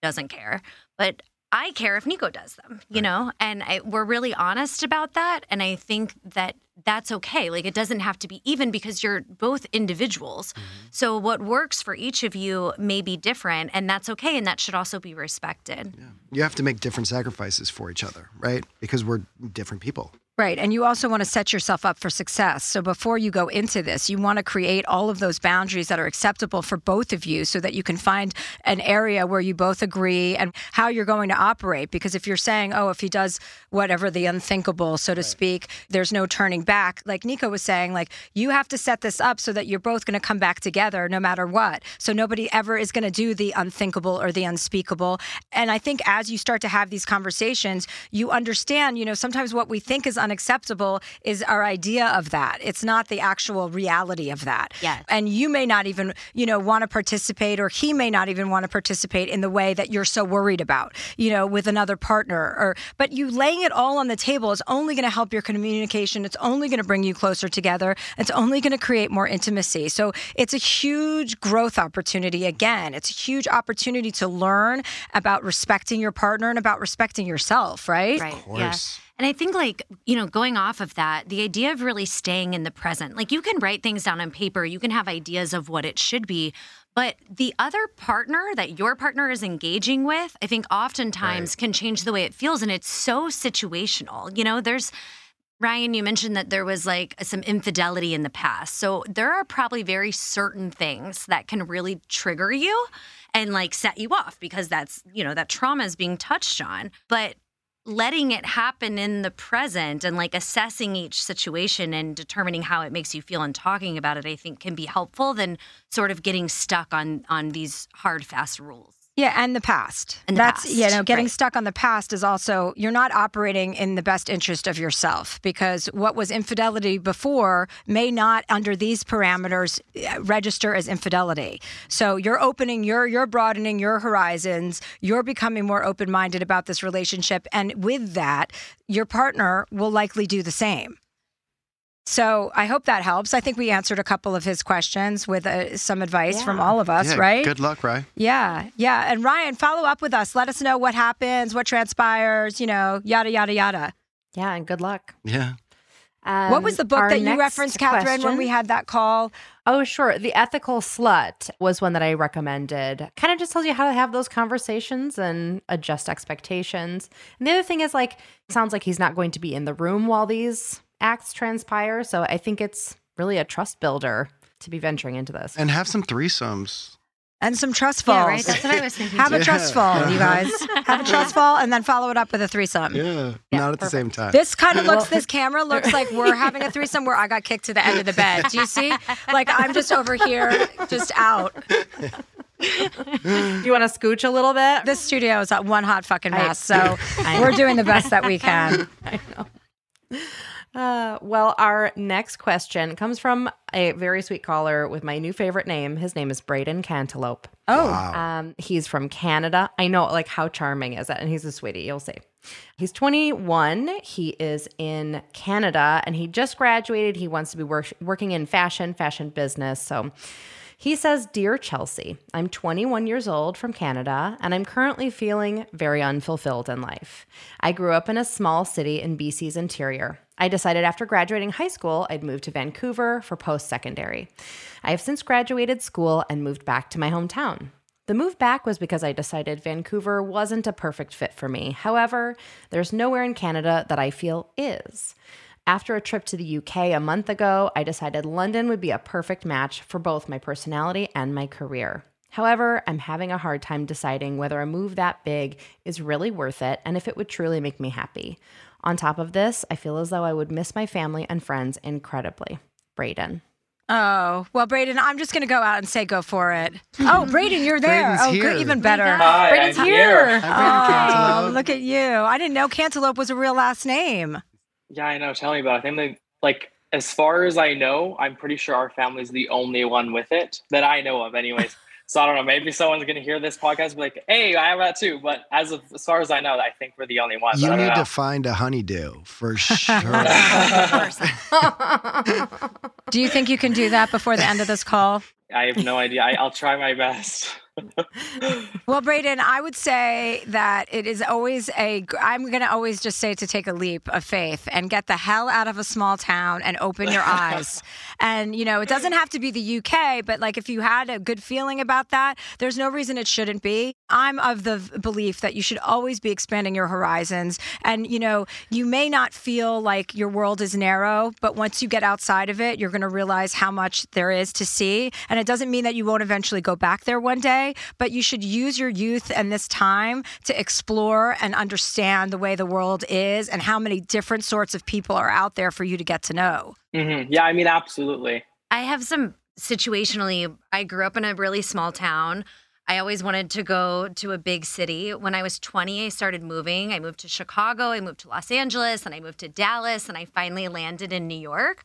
doesn't care, but I care if Nico does them, you know? And I, we're really honest about that. And I think that that's okay. Like, it doesn't have to be even because you're both individuals. Mm-hmm. So, what works for each of you may be different, and that's okay. And that should also be respected. You have to make different sacrifices for each other, right? Because we're different people. Right. And you also want to set yourself up for success. So before you go into this, you want to create all of those boundaries that are acceptable for both of you so that you can find an area where you both agree and how you're going to operate. Because if you're saying, oh, if he does whatever the unthinkable, so to speak, there's no turning back, like Nico was saying, like you have to set this up so that you're both going to come back together no matter what. So nobody ever is going to do the unthinkable or the unspeakable. And I think as you start to have these conversations, you understand, you know, sometimes what we think is unacceptable is our idea of that. It's not the actual reality of that. Yes. And you may not even, you know, want to participate or he may not even want to participate in the way that you're so worried about, you know, with another partner or but you laying it all on the table is only going to help your communication. It's only going to bring you closer together. It's only going to create more intimacy. So it's a huge growth opportunity again. It's a huge opportunity to learn about respecting your partner and about respecting yourself, right? Right. Of course. And I think, like, you know, going off of that, the idea of really staying in the present, like, you can write things down on paper, you can have ideas of what it should be. But the other partner that your partner is engaging with, I think oftentimes can change the way it feels. And it's so situational. You know, there's, Ryan, you mentioned that there was like some infidelity in the past. So there are probably very certain things that can really trigger you and like set you off because that's, you know, that trauma is being touched on. But letting it happen in the present and like assessing each situation and determining how it makes you feel and talking about it i think can be helpful than sort of getting stuck on on these hard fast rules Yeah, and the past. And the That's past, you know, getting right. stuck on the past is also you're not operating in the best interest of yourself because what was infidelity before may not under these parameters uh, register as infidelity. So you're opening your you're broadening your horizons, you're becoming more open-minded about this relationship and with that, your partner will likely do the same. So I hope that helps. I think we answered a couple of his questions with uh, some advice from all of us, yeah, right? Good luck, Ryan. Yeah, yeah. And Ryan, follow up with us. Let us know what happens, what transpires, you know, yada, yada, yada. Yeah, and good luck. Yeah. what was Um, the book that you next referenced, Catherine, when we had that call? Oh, sure. The Ethical Slut was one that I recommended. Kind of just tells you how to have those conversations and adjust expectations. And the other thing is, like, it sounds like he's not going to be in the room while these acts transpire. So I think it's really a trust builder to be venturing into this. And have some threesomes. And some trust falls. yeah right that's what i was thinking Have a trust fall, you <laughs> guys. Have a trust fall and then follow it up with a threesome. Yeah. Yeah, Not at the same time. This kind of looks, this camera looks like we're having a threesome where I got kicked to the end of the bed. Do you see? Like I'm just over here, just out. Do you want to scooch a little bit? This studio is one hot fucking I- mess. So <laughs> I we're doing the best that we can. <laughs> I know. Uh, well, our next question comes from a very sweet caller with my new favorite name. His name is Braden Cantaloupe. Oh, Wow. Um, he's from Canada. I know, like, how charming is that? And he's a sweetie, you'll see. He's 21. He is in Canada and he just graduated. He wants to be work- working in fashion, fashion business. So he says, Dear Chelsea, I'm 21 years old from Canada and I'm currently feeling very unfulfilled in life. I grew up in a small city in BC's interior. I decided after graduating high school, I'd move to Vancouver for post secondary. I have since graduated school and moved back to my hometown. The move back was because I decided Vancouver wasn't a perfect fit for me. However, there's nowhere in Canada that I feel is. After a trip to the UK a month ago, I decided London would be a perfect match for both my personality and my career. However, I'm having a hard time deciding whether a move that big is really worth it and if it would truly make me happy. On top of this, I feel as though I would miss my family and friends incredibly. Braden. Oh, well, Braden, I'm just going to go out and say go for it. Oh, <laughs> Braden, you're there. Braden's oh, here. good, even oh better. Hi, Braden's I'm here. Hi, Braden Oh, look at you. I didn't know Cantaloupe was a real last name. Yeah, I know. Tell me about it. I think like, as far as I know, I'm pretty sure our family's the only one with it that I know of, anyways. So I don't know. Maybe someone's gonna hear this podcast and be like, "Hey, I have that too." But as of as far as I know, I think we're the only ones. You need know. to find a honeydew for <laughs> sure. Do you think you can do that before the end of this call? I have no idea. I, I'll try my best. <laughs> Well, Braden, I would say that it is always a. I'm going to always just say to take a leap of faith and get the hell out of a small town and open your <laughs> eyes. And, you know, it doesn't have to be the UK, but like if you had a good feeling about that, there's no reason it shouldn't be. I'm of the belief that you should always be expanding your horizons. And, you know, you may not feel like your world is narrow, but once you get outside of it, you're going to realize how much there is to see. And it doesn't mean that you won't eventually go back there one day, way, but you should use your youth and this time to explore and understand the way the world is and how many different sorts of people are out there for you to get to know. Mm-hmm. Yeah, I mean, absolutely. I have some situationally, I grew up in a really small town. I always wanted to go to a big city. When I was 20, I started moving. I moved to Chicago, I moved to Los Angeles, and I moved to Dallas, and I finally landed in New York.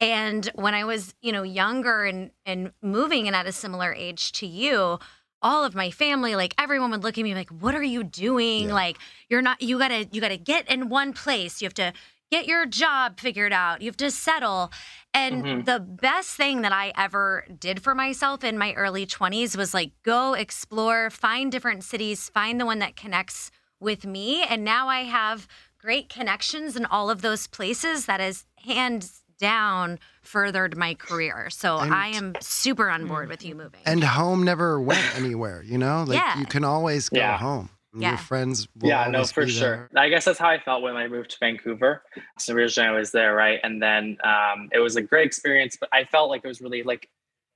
And when I was, you know, younger and and moving and at a similar age to you, all of my family, like everyone would look at me like, "What are you doing? Yeah. Like you're not you got to you got to get in one place. You have to get your job figured out. You have to settle." And Mhm. the best thing that I ever did for myself in my early 20s was like go explore, find different cities, find the one that connects with me. And now I have great connections in all of those places that is hands down furthered my career. So And- I am super on board with you moving. And home never went anywhere, you know? Like Yeah. you can always go Yeah. home. Yeah. Your friends will yeah, no, always for be sure. I guess that's how I felt when I moved to Vancouver. So originally I was there, right? And then um, it was a great experience, but I felt like it was really like,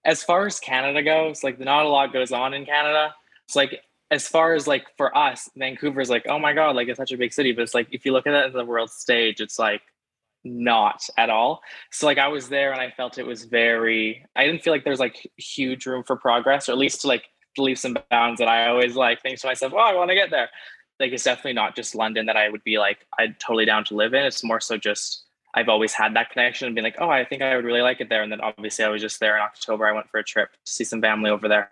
as far as Canada goes, like not a lot goes on in Canada. It's like, as far as like for us, Vancouver's like, oh my God, like it's such a big city. But it's like, if you look at it at the world stage, it's like not at all. So like I was there and I felt it was very, I didn't feel like there's like huge room for progress, or at least to like leave some bounds that I always like think to myself, oh, I want to get there. Like it's definitely not just London that I would be like, I'm totally down to live in. It's more so just I've always had that connection and been like, oh, I think I would really like it there. And then obviously I was just there in October. I went for a trip to see some family over there.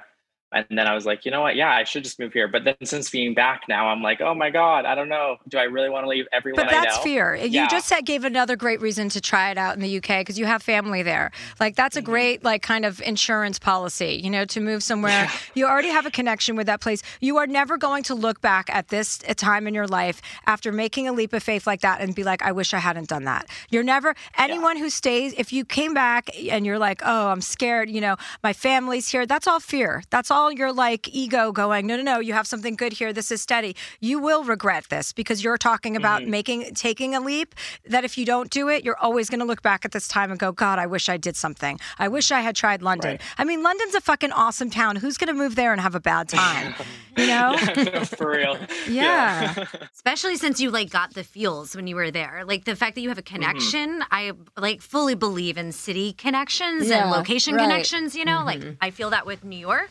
And then I was like, you know what? Yeah, I should just move here. But then since being back now, I'm like, oh my God, I don't know. Do I really want to leave everyone But that's fear. You just said gave another great reason to try it out in the UK because you have family there. Like that's a Mm-hmm. great like kind of insurance policy, you know, to move somewhere. You already have a connection with that place. You are never going to look back at this uh, time in your life after making a leap of faith like that and be like, I wish I hadn't done that. You're never anyone who stays. If you came back and you're like, oh, I'm scared, you know, my family's here. That's all fear. That's all your like ego going. No, no, no. You have something good here. This is steady. You will regret this because you're talking about Mm-hmm. making taking a leap that if you don't do it, you're always going to look back at this time and go, God, I wish I did something. I wish I had tried London. Right. I mean, London's a fucking awesome town. Who's going to move there and have a bad time? <laughs> You know? no, for real. Yeah. <laughs> especially since you like got the feels when you were there like the fact that you have a Mm-hmm. connection i like fully believe in city connections Yeah, and location right. connections you know like i feel that with new york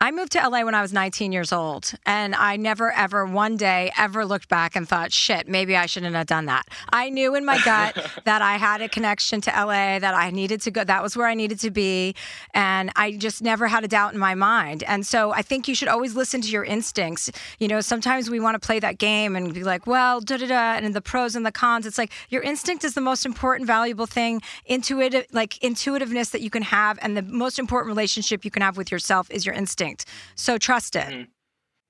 I moved to LA when I was 19 years old, and I never, ever, one day, ever looked back and thought, shit, maybe I shouldn't have done that. I knew in my gut <laughs> that I had a connection to LA, that I needed to go, that was where I needed to be. And I just never had a doubt in my mind. And so I think you should always listen to your instincts. You know, sometimes we want to play that game and be like, well, da da da, and the pros and the cons. It's like your instinct is the most important, valuable thing, intuitive, like intuitiveness that you can have. And the most important relationship you can have with yourself is your instinct. So trust it. Mhm.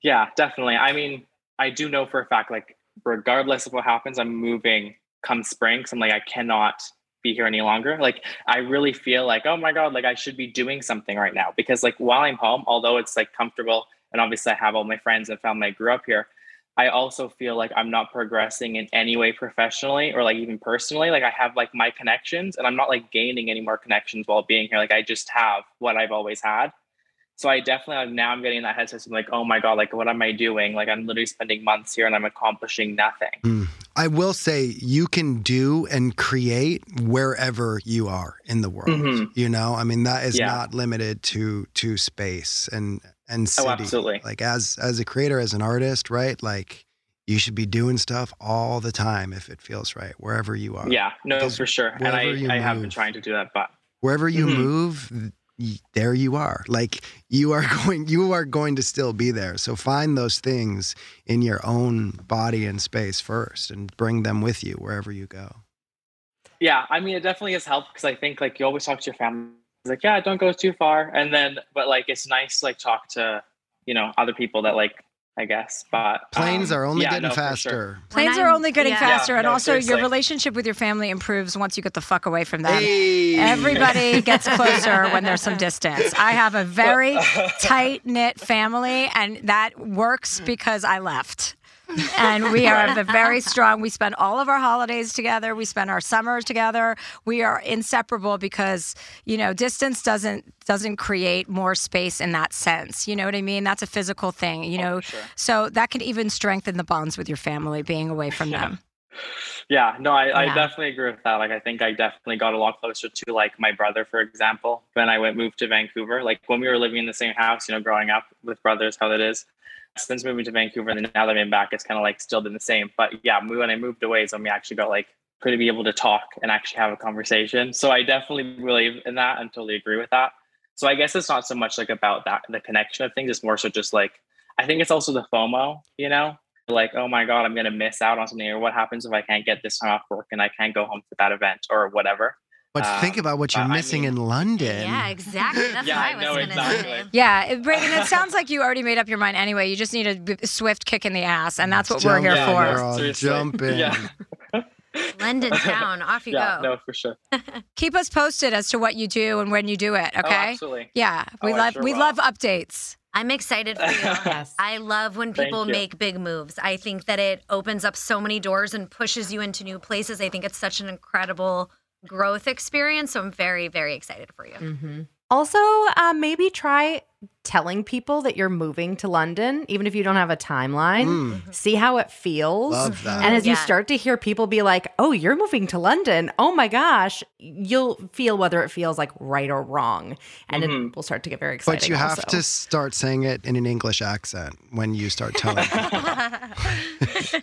Yeah, definitely. I mean, I do know for a fact, like, regardless of what happens, I'm moving come spring. So I'm like, I cannot be here any longer. Like, I really feel like, oh my God, like I should be doing something right now. Because like while I'm home, although it's like comfortable and obviously I have all my friends and family I grew up here, I also feel like I'm not progressing in any way professionally or like even personally. Like I have like my connections and I'm not like gaining any more connections while being here. Like I just have what I've always had. So I definitely now I'm getting that headset. I'm like, oh my god, like what am I doing? Like I'm literally spending months here and I'm accomplishing nothing. I will say you can do and create wherever you are in the world. Mhm. You know, I mean that is Yeah. not limited to to space and and city. Oh, absolutely. Like as as a creator, as an artist, right? Like you should be doing stuff all the time if it feels right, wherever you are. Yeah, no, Because for sure. And I, I have been trying to do that, but Wherever you Mhm. move, there you are. Like you are <laughs> going you are going to still be there. So find those things in your own body and space first and bring them with you wherever you go. yeah, I mean, it definitely has helped because I think like you always talk to your family, it's like, yeah, don't go too far, and then but like it's nice like talk to you know other people that like I guess, but Planes um, are only yeah, getting no, for sure. faster. Planes are only getting yeah. faster, Yeah, and no, also your relationship with your family improves once you get the fuck away from them. Hey. Everybody <laughs> gets closer when there's some distance. I have a very <laughs> tight knit family, and that works because I left. And we are very strong. We spend all of our holidays together. We spend our summers together. We are inseparable because you know distance doesn't doesn't create more space in that sense. You know what I mean? That's a physical thing. You oh, know, sure. so that can even strengthen the bonds with your family being away from Yeah. them. Yeah, no, I, I definitely agree with that. Like, I think I definitely got a lot closer to like my brother, for example, when I went moved to Vancouver. Like when we were living in the same house, you know, growing up with brothers, how that is. Since moving to Vancouver, and then now that I'm back, it's kind of like still been the same. But yeah, when I moved away, when we actually got like to be able to talk and actually have a conversation. So I definitely believe in that and totally agree with that. So I guess it's not so much like about that the connection of things. It's more so just like I think it's also the FOMO, you know, like oh my god, I'm gonna miss out on something, or what happens if I can't get this time off work and I can't go home to that event or whatever. But Um, think about what you're but I missing mean- in London. Yeah, exactly. That's Yeah, what I I was know gonna exactly. say. Yeah, it, Braden, it sounds like you already made up your mind anyway. You just need a b- swift kick in the ass, and that's what we're here Jump in, Yeah, for. girl, Seriously. Jump in. Yeah. <laughs> London town, off you yeah, go. no, for sure. <laughs> Keep us posted as to what you do and when you do it. Oh, Okay. absolutely. yeah, we Oh, love sure we will. love updates. I'm excited for you. <laughs> Yes. I love when people make big moves. I think that it opens up so many doors and pushes you into new places. I think it's such an incredible growth experience. So I'm very, very excited for you. hmm Also, uh, maybe try telling people that you're moving to London, even if you don't have a timeline. Mm, See how it feels. love that. And as you start to hear people be like, oh, you're moving to London. Oh my gosh. You'll feel whether it feels like right or wrong. And it Mhm. will start to get very exciting. but you have also. to start saying it in an English accent when you start telling. <laughs>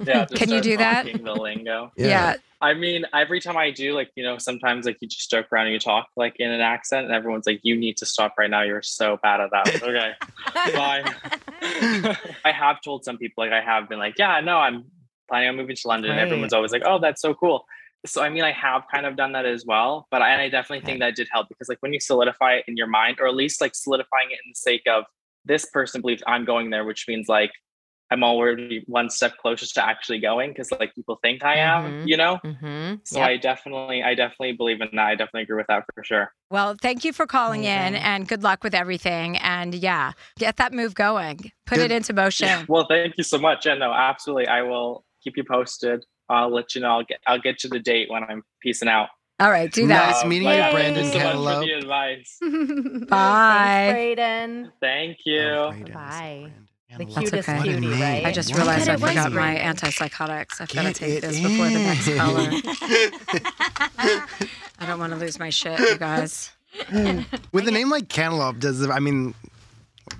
Yeah, Can you do that? The lingo. Yeah. I mean, every time I do, like, you know, sometimes like you just joke around and you talk like in an accent, and everyone's like, you need to stop right now. You're so bad at that. Okay, bye. <laughs> I have told some people, like, I have been like, yeah, no, I'm planning on moving to London. And Right. everyone's always like, oh, that's so cool. So, I mean, I have kind of done that as well, but I, and I definitely think that did help because, like, when you solidify it in your mind, or at least like solidifying it in the sake of this person believes I'm going there, which means like I'm already one step closer to actually going because like people think I am, Mhm. you know? hmm So I definitely, I definitely believe in that. I definitely agree with that for sure. Well, thank you for calling in, and good luck with everything. And yeah, get that move going. Put Good. it into motion. <laughs> Well, thank you so much. Yeah, no, absolutely. I will keep you posted. I'll let you know. I'll get, I'll get you the date when I'm peacing out. All right, do that. Nice meeting but you, Brandon Thank you so much for the advice. Bye. <laughs> Brayden. Thank you. Oh, Brayden Bye. Brandon The cutest okay. Cutie, right? I just realized I But it forgot my antipsychotics. I've got to take it this before the next in. caller. <laughs> I don't want to lose my shit, you guys. <laughs> With a name like Cantaloupe, does it, I mean,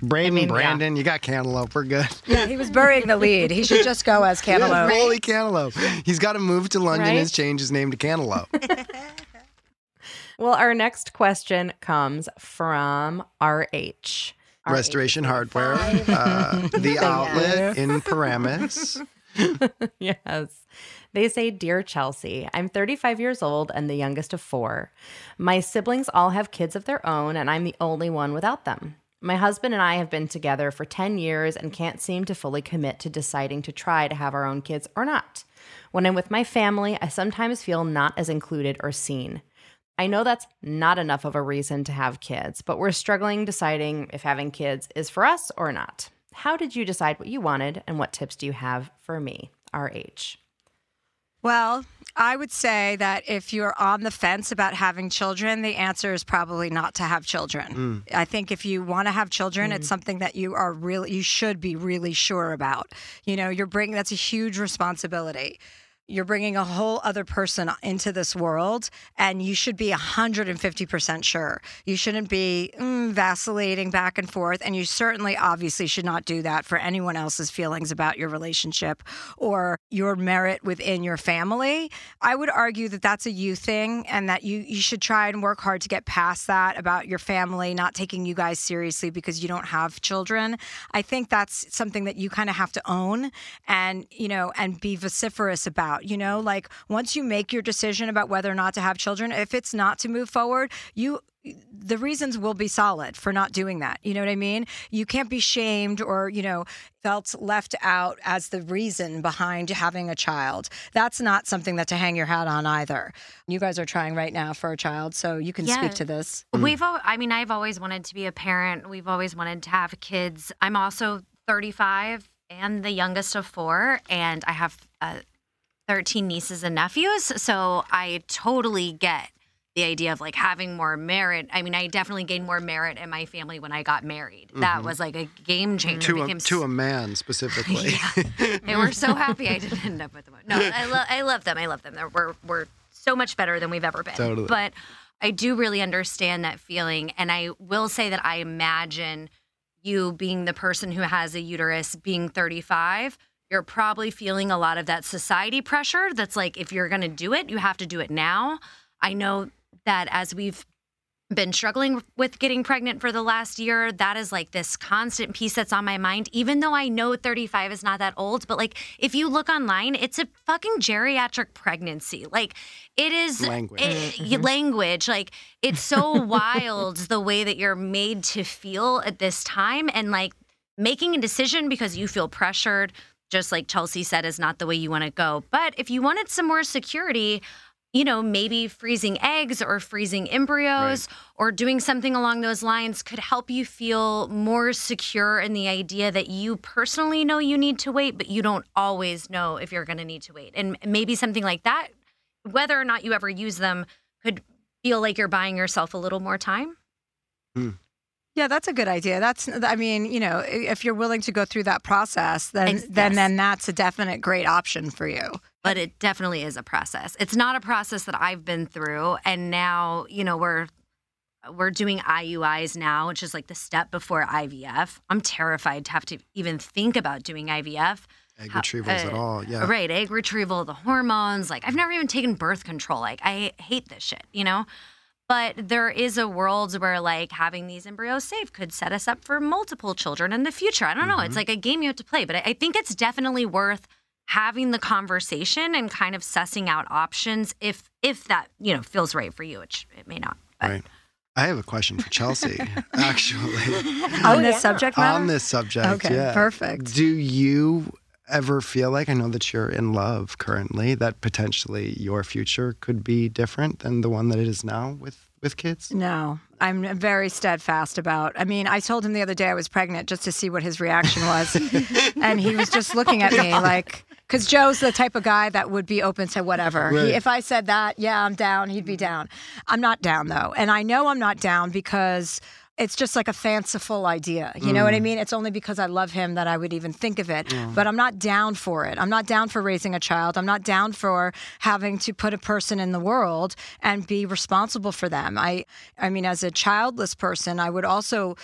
Braden, mean, yeah. Brandon, you got Cantaloupe. We're good. Yeah, he was burying the lead. He should just go as <laughs> Yeah, Cantaloupe. fully Cantaloupe. He's got to move to London Right? and change his name to Cantaloupe. Well, our next question comes from RH. Restoration Hardware, uh, <laughs> the outlet in Paramus. <laughs> yes. They say, Dear Chelsea, I'm 35 years old and the youngest of four. My siblings all have kids of their own, and I'm the only one without them. My husband and I have been together for 10 years and can't seem to fully commit to deciding to try to have our own kids or not. When I'm with my family, I sometimes feel not as included or seen. I know that's not enough of a reason to have kids, but we're struggling deciding if having kids is for us or not. How did you decide what you wanted, and what tips do you have for me? RH. Well, I would say that if you're on the fence about having children, the answer is probably not to have children. Mm. I think if you want to have children, it's mm. something that you are really you should be really sure about. You know, you're bringing that's a huge responsibility. You're bringing a whole other person into this world, and you should be 150% sure. You shouldn't be mm, vacillating back and forth, and you certainly, obviously, should not do that for anyone else's feelings about your relationship or your merit within your family. I would argue that that's a you thing, and that you you should try and work hard to get past that about your family not taking you guys seriously because you don't have children. I think that's something that you kind of have to own and you know and be vociferous about. You know, like once you make your decision about whether or not to have children, if it's not to move forward, you the reasons will be solid for not doing that. You know what I mean? You can't be shamed or, you know, felt left out as the reason behind having a child. That's not something that to hang your hat on either. You guys are trying right now for a child, so you can Yeah. speak to this. We've, al- I mean, I've always wanted to be a parent. We've always wanted to have kids. I'm also 35 and the youngest of four, and I have uh, 13 nieces and nephews. So I totally get the idea of like having more merit. I mean, I definitely gained more merit in my family when I got married. That Mhm. was like a game changer. To a, to a man specifically. <laughs> they were so happy I didn't end up with them. No, I, lo- I love them. I love them. They're, we're, we're so much better than we've ever been. Totally. But I do really understand that feeling. And I will say that I imagine you being the person who has a uterus being 35. You're probably feeling a lot of that society pressure that's like, if you're going to do it, you have to do it now. I know that as we've been struggling with getting pregnant for the last year. That is like this constant piece that's on my mind, even though I know 35 is not that old. But like, if you look online, it's a fucking geriatric pregnancy. Like, it is Language. it- mm-hmm. y- language. Like, it's so <laughs> wild the way that you're made to feel at this time. And like, making a decision because you feel pressured, just like Chelsea said, is not the way you want to go. But if you wanted some more security, you know, maybe freezing eggs or freezing embryos or doing something along those lines could help you feel more secure in the idea that you personally know you need to wait, but you don't always know if you're going to need to wait. And maybe something like that, whether or not you ever use them, could feel like you're buying yourself a little more time. Hmm. Yeah, that's a good idea. That's, I mean, you know, if you're willing to go through that process, then Ex- then yes. then that's a definite great option for you. but it definitely is a process. It's not a process that I've been through, and now you know we're we're doing IUIs now, which is like the step before IVF. I'm terrified to have to even think about doing IVF. Egg How- retrievals at uh, all. Yeah. Right, egg retrieval, the hormones. Like I've never even taken birth control. Like I hate this shit, you know. But there is a world where like having these embryos safe could set us up for multiple children in the future. I don't know. Mm-hmm. It's like a game you have to play, but I, I think it's definitely worth having the conversation and kind of sussing out options if if that you know feels right for you, which it may not. But Right. I have a question for Chelsea, <laughs> actually. On this subject matter? On this subject. Okay, yeah. perfect. Do you ever feel like, I know that you're in love currently, that potentially your future could be different than the one that it is now with, with kids? No, I'm very steadfast about. I mean, I told him the other day I was pregnant just to see what his reaction was, <laughs> and he was just looking at me like, because Joe's the type of guy that would be open to whatever. He- if I said that, yeah, I'm down, he'd be down. I'm not down though, and I know I'm not down because. It's just like a fanciful idea. You know what I mm. mean? It's only because I love him that I would even think of it. But I'm not down for it. I'm not down for raising a child. I'm not down for having to put a person in the world and be responsible for them. I I mean as a childless person, I would also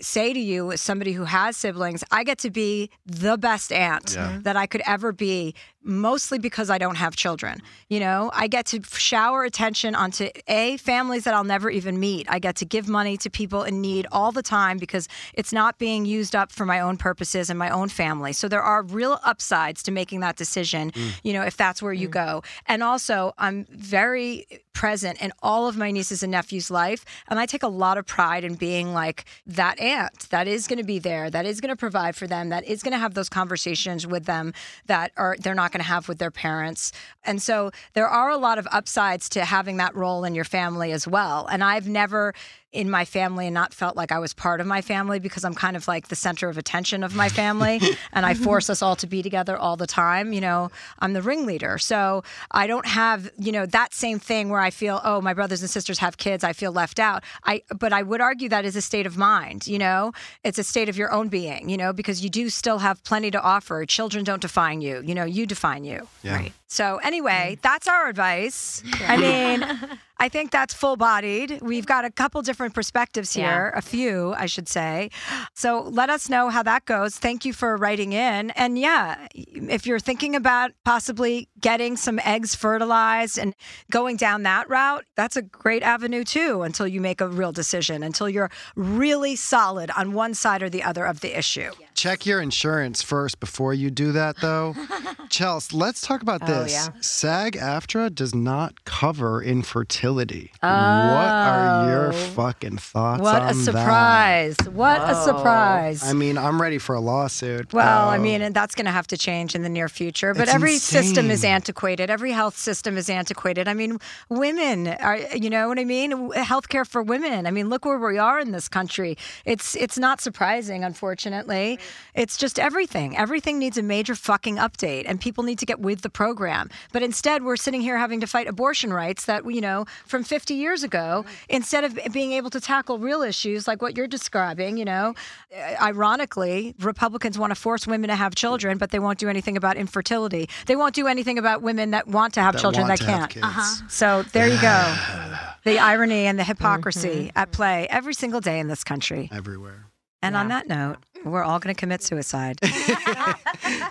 say to you as somebody who has siblings, I get to be the best aunt Yeah. that I could ever be mostly because I don't have children. You know, I get to shower attention onto A, families that I'll never even meet. I get to give money to people in need all the time because it's not being used up for my own purposes and my own family. So there are real upsides to making that decision, mm. you know, if that's where you mm. go. And also, I'm very present in all of my nieces and nephews' life. And I take a lot of pride in being like that aunt that is going to be there, that is going to provide for them, that is going to have those conversations with them that are they're not going to have with their parents. And so there are a lot of upsides to having that role in your family as well. And I've never in my family and not felt like I was part of my family because I'm kind of like the center of attention of my family <laughs> and I mm-hmm. force us all to be together all the time. You know, I'm the ringleader. So I don't have, you know, that same thing where I feel, oh, my brothers and sisters have kids, I feel left out. I but I would argue that is a state of mind, you know? It's a state of your own being, you know, because you do still have plenty to offer. Children don't define you, you know, you define you. Yeah. So anyway, mm. that's our advice. I mean, <laughs> I think that's full bodied. We've got a couple different perspectives here, a few, I should say. So let us know how that goes. Thank you for writing in. And yeah, if you're thinking about possibly getting some eggs fertilized and going down that route, that's a great avenue too until you make a real decision, until you're really solid on one side or the other of the issue. Check your insurance first before you do that, though. <laughs> Chels, let's talk about Oh, this. yeah. SAG AFTRA does not cover infertility. What are your Oh. fucking thoughts What a that? surprise. What a surprise. I mean, I'm ready for a lawsuit. Well, I Oh. mean, that's going to have to change in the near future. But It's every system is antiquated. Every health system is antiquated. I mean, women are, you know what I mean? Healthcare for women. I mean, look where we are in this country. It's it's not surprising, unfortunately. It's just everything. Everything needs a major fucking update, and people need to get with the program. But instead, we're sitting here having to fight abortion rights that, you know, from 50 years ago, instead of being able to tackle real issues like what you're describing, you know. Uh, Ironically, Republicans want to force women to have children, but they won't do anything about infertility. They won't do anything about women that want to have That children that can't. kids. So there you go. <sighs> The irony and the hypocrisy at play every single day in this country. Everywhere. And on that note, we're all going to commit suicide. <laughs> this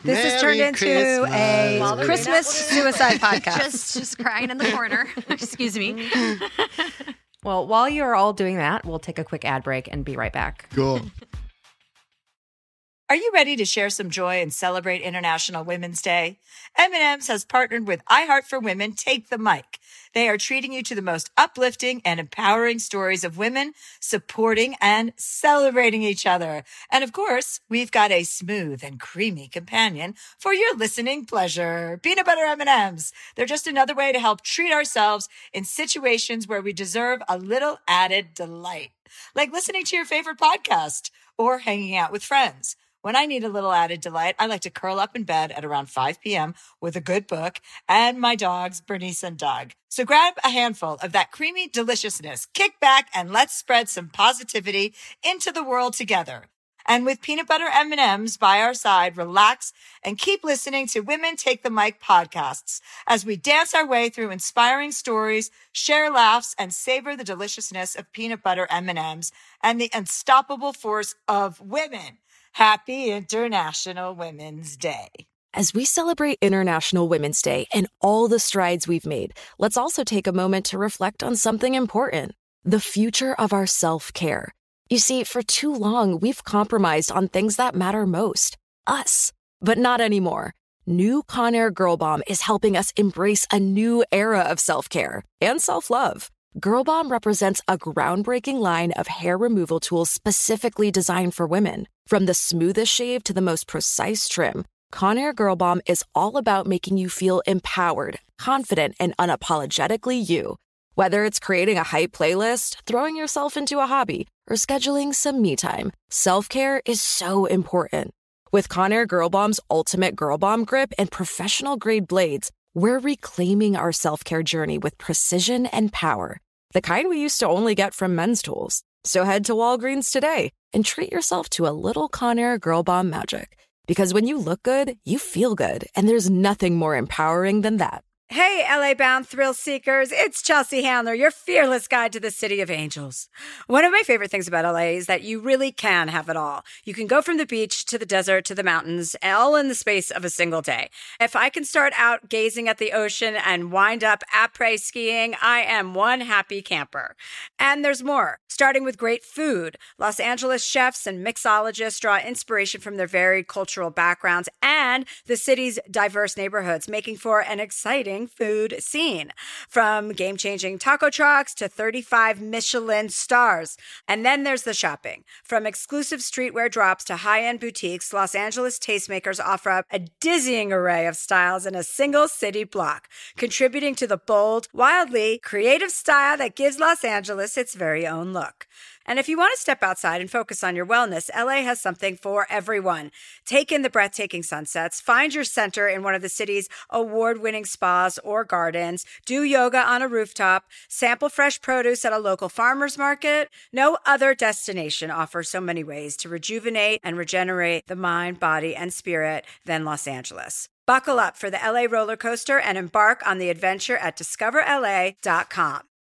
Merry has turned into a Christmas. Christmas suicide <laughs> podcast. just just crying in the corner. <laughs> Excuse me. Well, while you're all doing that, we'll take a quick ad break and be right back. Cool. Are you ready to share some joy and celebrate International Women's Day? M&M's has partnered with iHeart for Women Take the Mic. They are treating you to the most uplifting and empowering stories of women supporting and celebrating each other. And of course, we've got a smooth and creamy companion for your listening pleasure. Peanut butter M&M's. They're just another way to help treat ourselves in situations where we deserve a little added delight, like listening to your favorite podcast or hanging out with friends. When I need a little added delight, I like to curl up in bed at around 5 p.m. with a good book and my dogs, Bernice and Doug. So grab a handful of that creamy deliciousness, kick back, and let's spread some positivity into the world together. And with peanut butter M&Ms by our side, relax and keep listening to Women Take the Mic podcasts as we dance our way through inspiring stories, share laughs, and savor the deliciousness of peanut butter M&Ms and the unstoppable force of women. Happy International Women's Day. As we celebrate International Women's Day and all the strides we've made, let's also take a moment to reflect on something important the future of our self care. You see, for too long, we've compromised on things that matter most us. But not anymore. New Conair Girl Bomb is helping us embrace a new era of self care and self love. Girl Bomb represents a groundbreaking line of hair removal tools specifically designed for women. From the smoothest shave to the most precise trim, Conair Girl Bomb is all about making you feel empowered, confident, and unapologetically you. Whether it's creating a hype playlist, throwing yourself into a hobby, or scheduling some me time, self care is so important. With Conair Girl Bomb's ultimate Girl Bomb grip and professional grade blades, we're reclaiming our self care journey with precision and power, the kind we used to only get from men's tools. So head to Walgreens today and treat yourself to a little Conair Girl Bomb magic. Because when you look good, you feel good, and there's nothing more empowering than that. Hey, LA bound thrill seekers, it's Chelsea Handler, your fearless guide to the city of angels. One of my favorite things about LA is that you really can have it all. You can go from the beach to the desert to the mountains, all in the space of a single day. If I can start out gazing at the ocean and wind up après skiing, I am one happy camper. And there's more. Starting with great food, Los Angeles chefs and mixologists draw inspiration from their varied cultural backgrounds and the city's diverse neighborhoods, making for an exciting food scene. From game changing taco trucks to 35 Michelin stars. And then there's the shopping. From exclusive streetwear drops to high end boutiques, Los Angeles tastemakers offer up a dizzying array of styles in a single city block, contributing to the bold, wildly creative style that gives Los Angeles its very own look. And if you want to step outside and focus on your wellness, LA has something for everyone. Take in the breathtaking sunsets, find your center in one of the city's award winning spas or gardens, do yoga on a rooftop, sample fresh produce at a local farmer's market. No other destination offers so many ways to rejuvenate and regenerate the mind, body, and spirit than Los Angeles. Buckle up for the LA roller coaster and embark on the adventure at discoverla.com.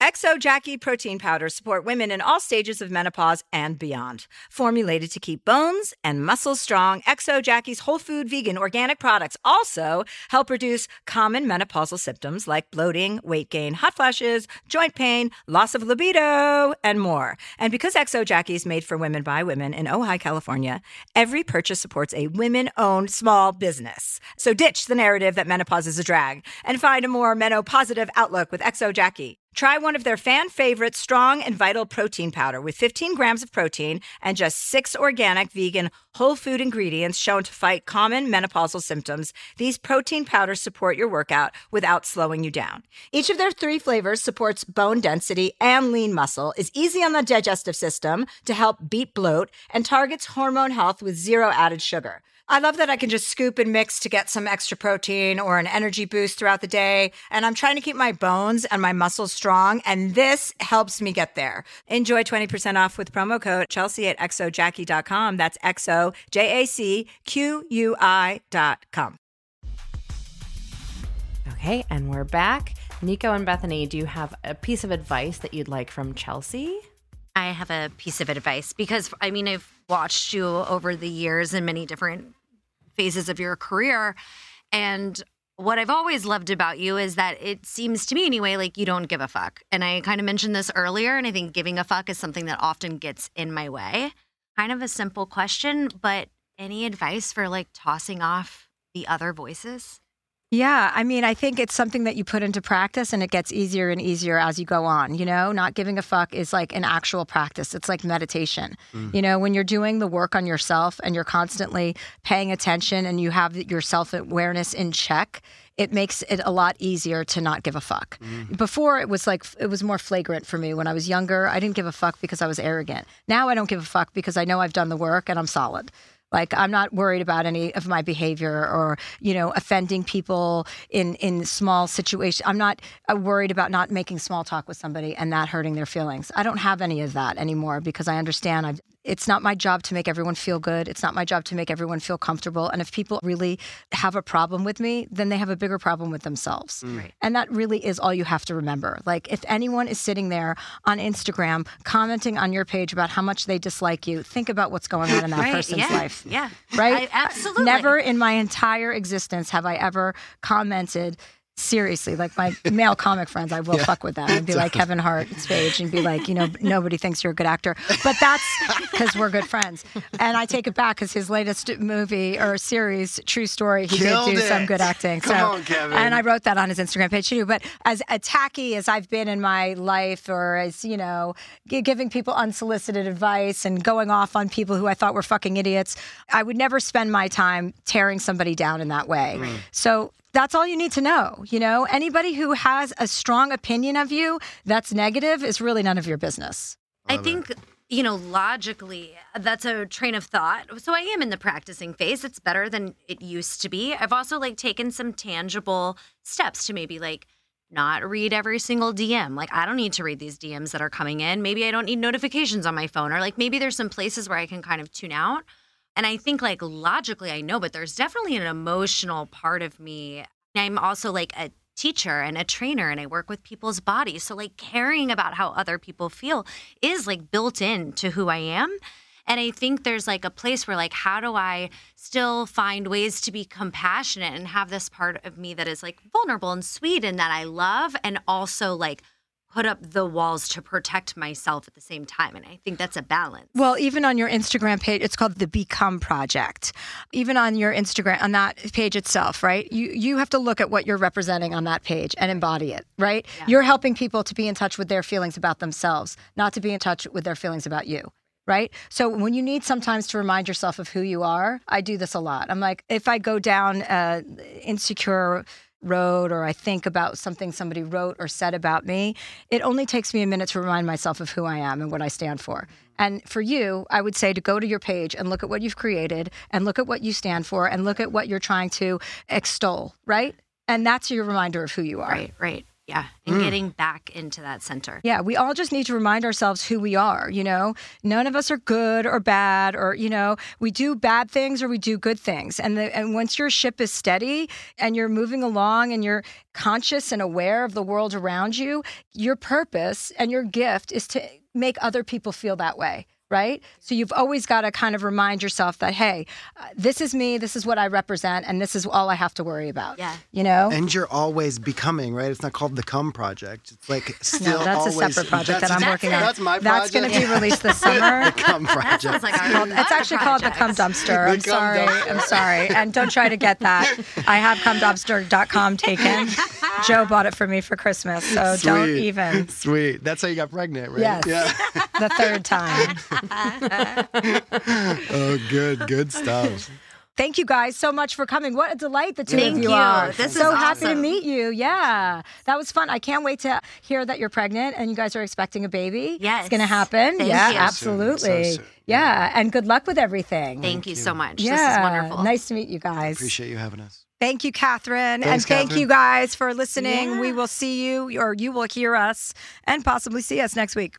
XO Jacqui protein powders support women in all stages of menopause and beyond. Formulated to keep bones and muscles strong, XO Jacqui's whole food vegan organic products also help reduce common menopausal symptoms like bloating, weight gain, hot flashes, joint pain, loss of libido, and more. And because XO Jacqui is made for women by women in Ojai, California, every purchase supports a women owned small business. So ditch the narrative that menopause is a drag and find a more menopositive outlook with XO Jacqui. Try one of their fan favorite strong and vital protein powder with 15 grams of protein and just six organic vegan whole food ingredients shown to fight common menopausal symptoms. These protein powders support your workout without slowing you down. Each of their three flavors supports bone density and lean muscle, is easy on the digestive system to help beat bloat, and targets hormone health with zero added sugar. I love that I can just scoop and mix to get some extra protein or an energy boost throughout the day. And I'm trying to keep my bones and my muscles strong. And this helps me get there. Enjoy 20% off with promo code Chelsea at xojacqui.com. That's exo, J A C Q U I dot com. Okay, and we're back. Nico and Bethany, do you have a piece of advice that you'd like from Chelsea? I have a piece of advice because I mean, I've watched you over the years in many different phases of your career. And what I've always loved about you is that it seems to me, anyway, like you don't give a fuck. And I kind of mentioned this earlier, and I think giving a fuck is something that often gets in my way. Kind of a simple question, but any advice for like tossing off the other voices? Yeah, I mean, I think it's something that you put into practice and it gets easier and easier as you go on. You know, not giving a fuck is like an actual practice. It's like meditation. Mm. You know, when you're doing the work on yourself and you're constantly paying attention and you have your self awareness in check, it makes it a lot easier to not give a fuck. Before it was like it was more flagrant for me when I was younger. I didn't give a fuck because I was arrogant. Now I don't give a fuck because I know I've done the work and I'm solid. Like I'm not worried about any of my behavior or you know offending people in in small situations. I'm not uh, worried about not making small talk with somebody and that hurting their feelings. I don't have any of that anymore because I understand I've it's not my job to make everyone feel good. It's not my job to make everyone feel comfortable. And if people really have a problem with me, then they have a bigger problem with themselves. Mm. Right. And that really is all you have to remember. Like if anyone is sitting there on Instagram commenting on your page about how much they dislike you, think about what's going on in that <laughs> Right, person's yeah, life. yeah. Right? I- absolutely. Never in my entire existence have I ever commented seriously like my male comic friends i will fuck with them and be like kevin hart's page and be like you know nobody thinks you're a good actor. But that's <laughs> because we're good friends. And i take it back because his latest movie or series true story he Killed did do some good acting. Come so on, Kevin. and i wrote that on his instagram page too. But as attacky as i've been in my life or as you know gi- giving people unsolicited advice and going off on people who i thought were fucking idiots i would never spend my time tearing somebody down in that way. Mm. So that's all you need to know. You know, anybody who has a strong opinion of you that's negative is really none of your business. I think, you know, logically, that's a train of thought. So I am in the practicing phase. It's better than it used to be. I've also like taken some tangible steps to maybe like not read every single DM. Like I don't need to read these DMs that are coming in. Maybe I don't need notifications on my phone or like maybe there's some places where I can kind of tune out. And I think like logically I know, but there's definitely an emotional part of me. I'm also like a teacher and a trainer and I work with people's bodies. So like caring about how other people feel is like built in to who I am. And I think there's like a place where like how do I still find ways to be compassionate and have this part of me that is like vulnerable and sweet and that I love and also like put up the walls to protect myself at the same time. And I think that's a balance. Well, even on your Instagram page, it's called the Become Project. Even on your Instagram, on that page itself, right? You you have to look at what you're representing on that page and embody it, right? You're helping people to be in touch with their feelings about themselves, not to be in touch with their feelings about you. Right. So when you need sometimes to remind yourself of who you are, I do this a lot. I'm like, if I go down uh, insecure road or I think about something somebody wrote or said about me, it only takes me a minute to remind myself of who I am and what I stand for. Mm-hmm. And for you, I would say to go to your page and look at what you've created and look at what you stand for and look at what you're trying to extol, right? And that's your reminder of who you are. Right, right. Yeah, and Mm. getting back into that center. Yeah, we all just need to remind ourselves who we are, you know? None of us are good or bad or, you know, we do bad things or we do good things. And the, and once your ship is steady and you're moving along and you're conscious and aware of the world around you, your purpose and your gift is to make other people feel that way. Right? So you've always got to kind of remind yourself that, hey, uh, this is me, this is what I represent, and this is all I have to worry about. Yeah. You know? And you're always becoming, right? It's not called the Come Project. It's like still no, that's always, a separate project that I'm working on. That's my project. That's going to be released this <laughs> summer. <laughs> the Come Project. That sounds like our called- it's actually called the Cum Dumpster. I'm Cum sorry. Dumpster. I'm sorry. And don't try to get that. I have cumdumpster.com taken. <laughs> Joe bought it for me for Christmas, so don't Sweet. even. Sweet. That's how you got pregnant, right? Yes. Yeah. The third time. <laughs> oh, good, good stuff. Thank you guys so much for coming. What a delight the two Thank of you, you. are. This so is happy to meet you. Yeah. That was fun. I can't wait to hear that you're pregnant and you guys are expecting a baby. Yes. It's going to happen. Thank yeah, you. absolutely. So soon. Yeah. And good luck with everything. Thank you so much. yeah. This is wonderful. Nice to meet you guys. Appreciate you having us. Thank you, Catherine. and thank Catherine. you guys for listening. Yeah. We will see you, or you will hear us and possibly see us next week.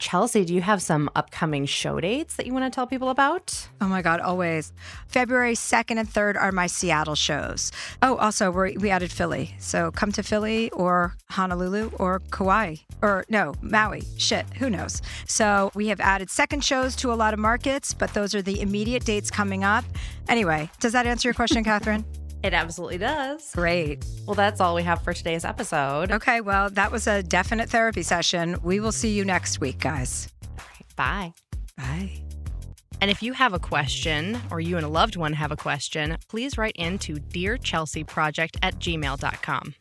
Chelsea, do you have some upcoming show dates that you want to tell people about? Oh my God, always. February 2nd and 3rd are my Seattle shows. Oh, also, we we added Philly. So come to Philly or Honolulu or Kauai or no, Maui. Shit, who knows? So we have added second shows to a lot of markets, but those are the immediate dates coming up. Anyway, does that answer your question, <laughs> Catherine? It absolutely does. Great. Well, that's all we have for today's episode. Okay, well, that was a definite therapy session. We will see you next week, guys. Bye. Bye. And if you have a question or you and a loved one have a question, please write in to dearchelseaproject at gmail.com.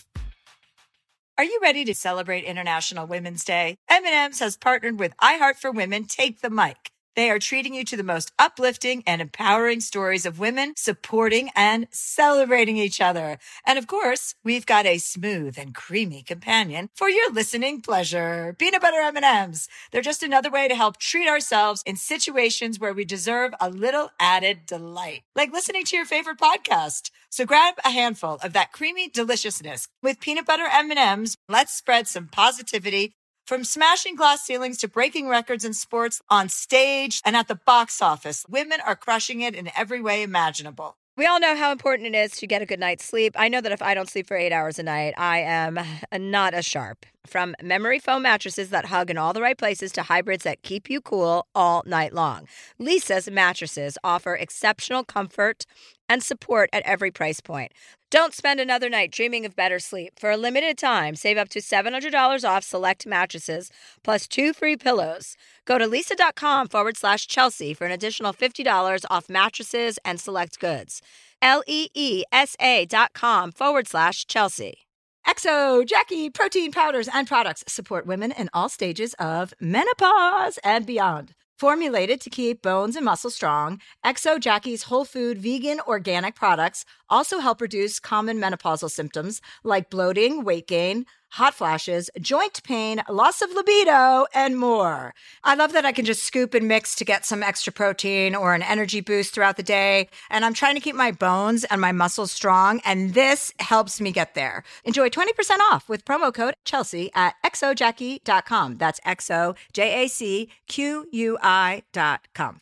Are you ready to celebrate International Women's Day? M&M's has partnered with iHeart for Women Take the Mic. They are treating you to the most uplifting and empowering stories of women supporting and celebrating each other. And of course, we've got a smooth and creamy companion for your listening pleasure. Peanut butter M&Ms. They're just another way to help treat ourselves in situations where we deserve a little added delight, like listening to your favorite podcast. So grab a handful of that creamy deliciousness with peanut butter M&Ms. Let's spread some positivity from smashing glass ceilings to breaking records in sports on stage and at the box office. Women are crushing it in every way imaginable. We all know how important it is to get a good night's sleep. I know that if I don't sleep for eight hours a night, I am <sighs> not as sharp. From memory foam mattresses that hug in all the right places to hybrids that keep you cool all night long, Leesa's mattresses offer exceptional comfort and support at every price point. Don't spend another night dreaming of better sleep. For a limited time, save up to $700 off select mattresses plus two free pillows. Go to leesa.com forward slash Chelsea for an additional $50 off mattresses and select goods. L E E S A dot com forward slash Chelsea. XO, Jacqui, protein powders and products support women in all stages of menopause and beyond. Formulated to keep bones and muscles strong, XO Jacqui's whole food vegan organic products also help reduce common menopausal symptoms like bloating, weight gain, hot flashes, joint pain, loss of libido, and more. I love that I can just scoop and mix to get some extra protein or an energy boost throughout the day. And I'm trying to keep my bones and my muscles strong, and this helps me get there. Enjoy 20% off with promo code Chelsea at xojacqui.com. That's X O J A C Q U I dot com.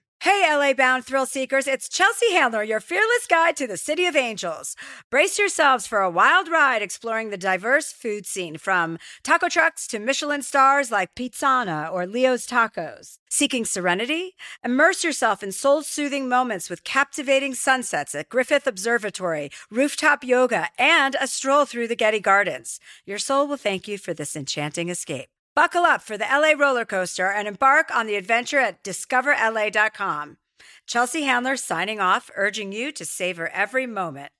Hey, LA bound thrill seekers, it's Chelsea Handler, your fearless guide to the City of Angels. Brace yourselves for a wild ride exploring the diverse food scene from taco trucks to Michelin stars like Pizzana or Leo's Tacos. Seeking serenity? Immerse yourself in soul soothing moments with captivating sunsets at Griffith Observatory, rooftop yoga, and a stroll through the Getty Gardens. Your soul will thank you for this enchanting escape. Buckle up for the LA roller coaster and embark on the adventure at discoverla.com. Chelsea Handler signing off, urging you to savor every moment.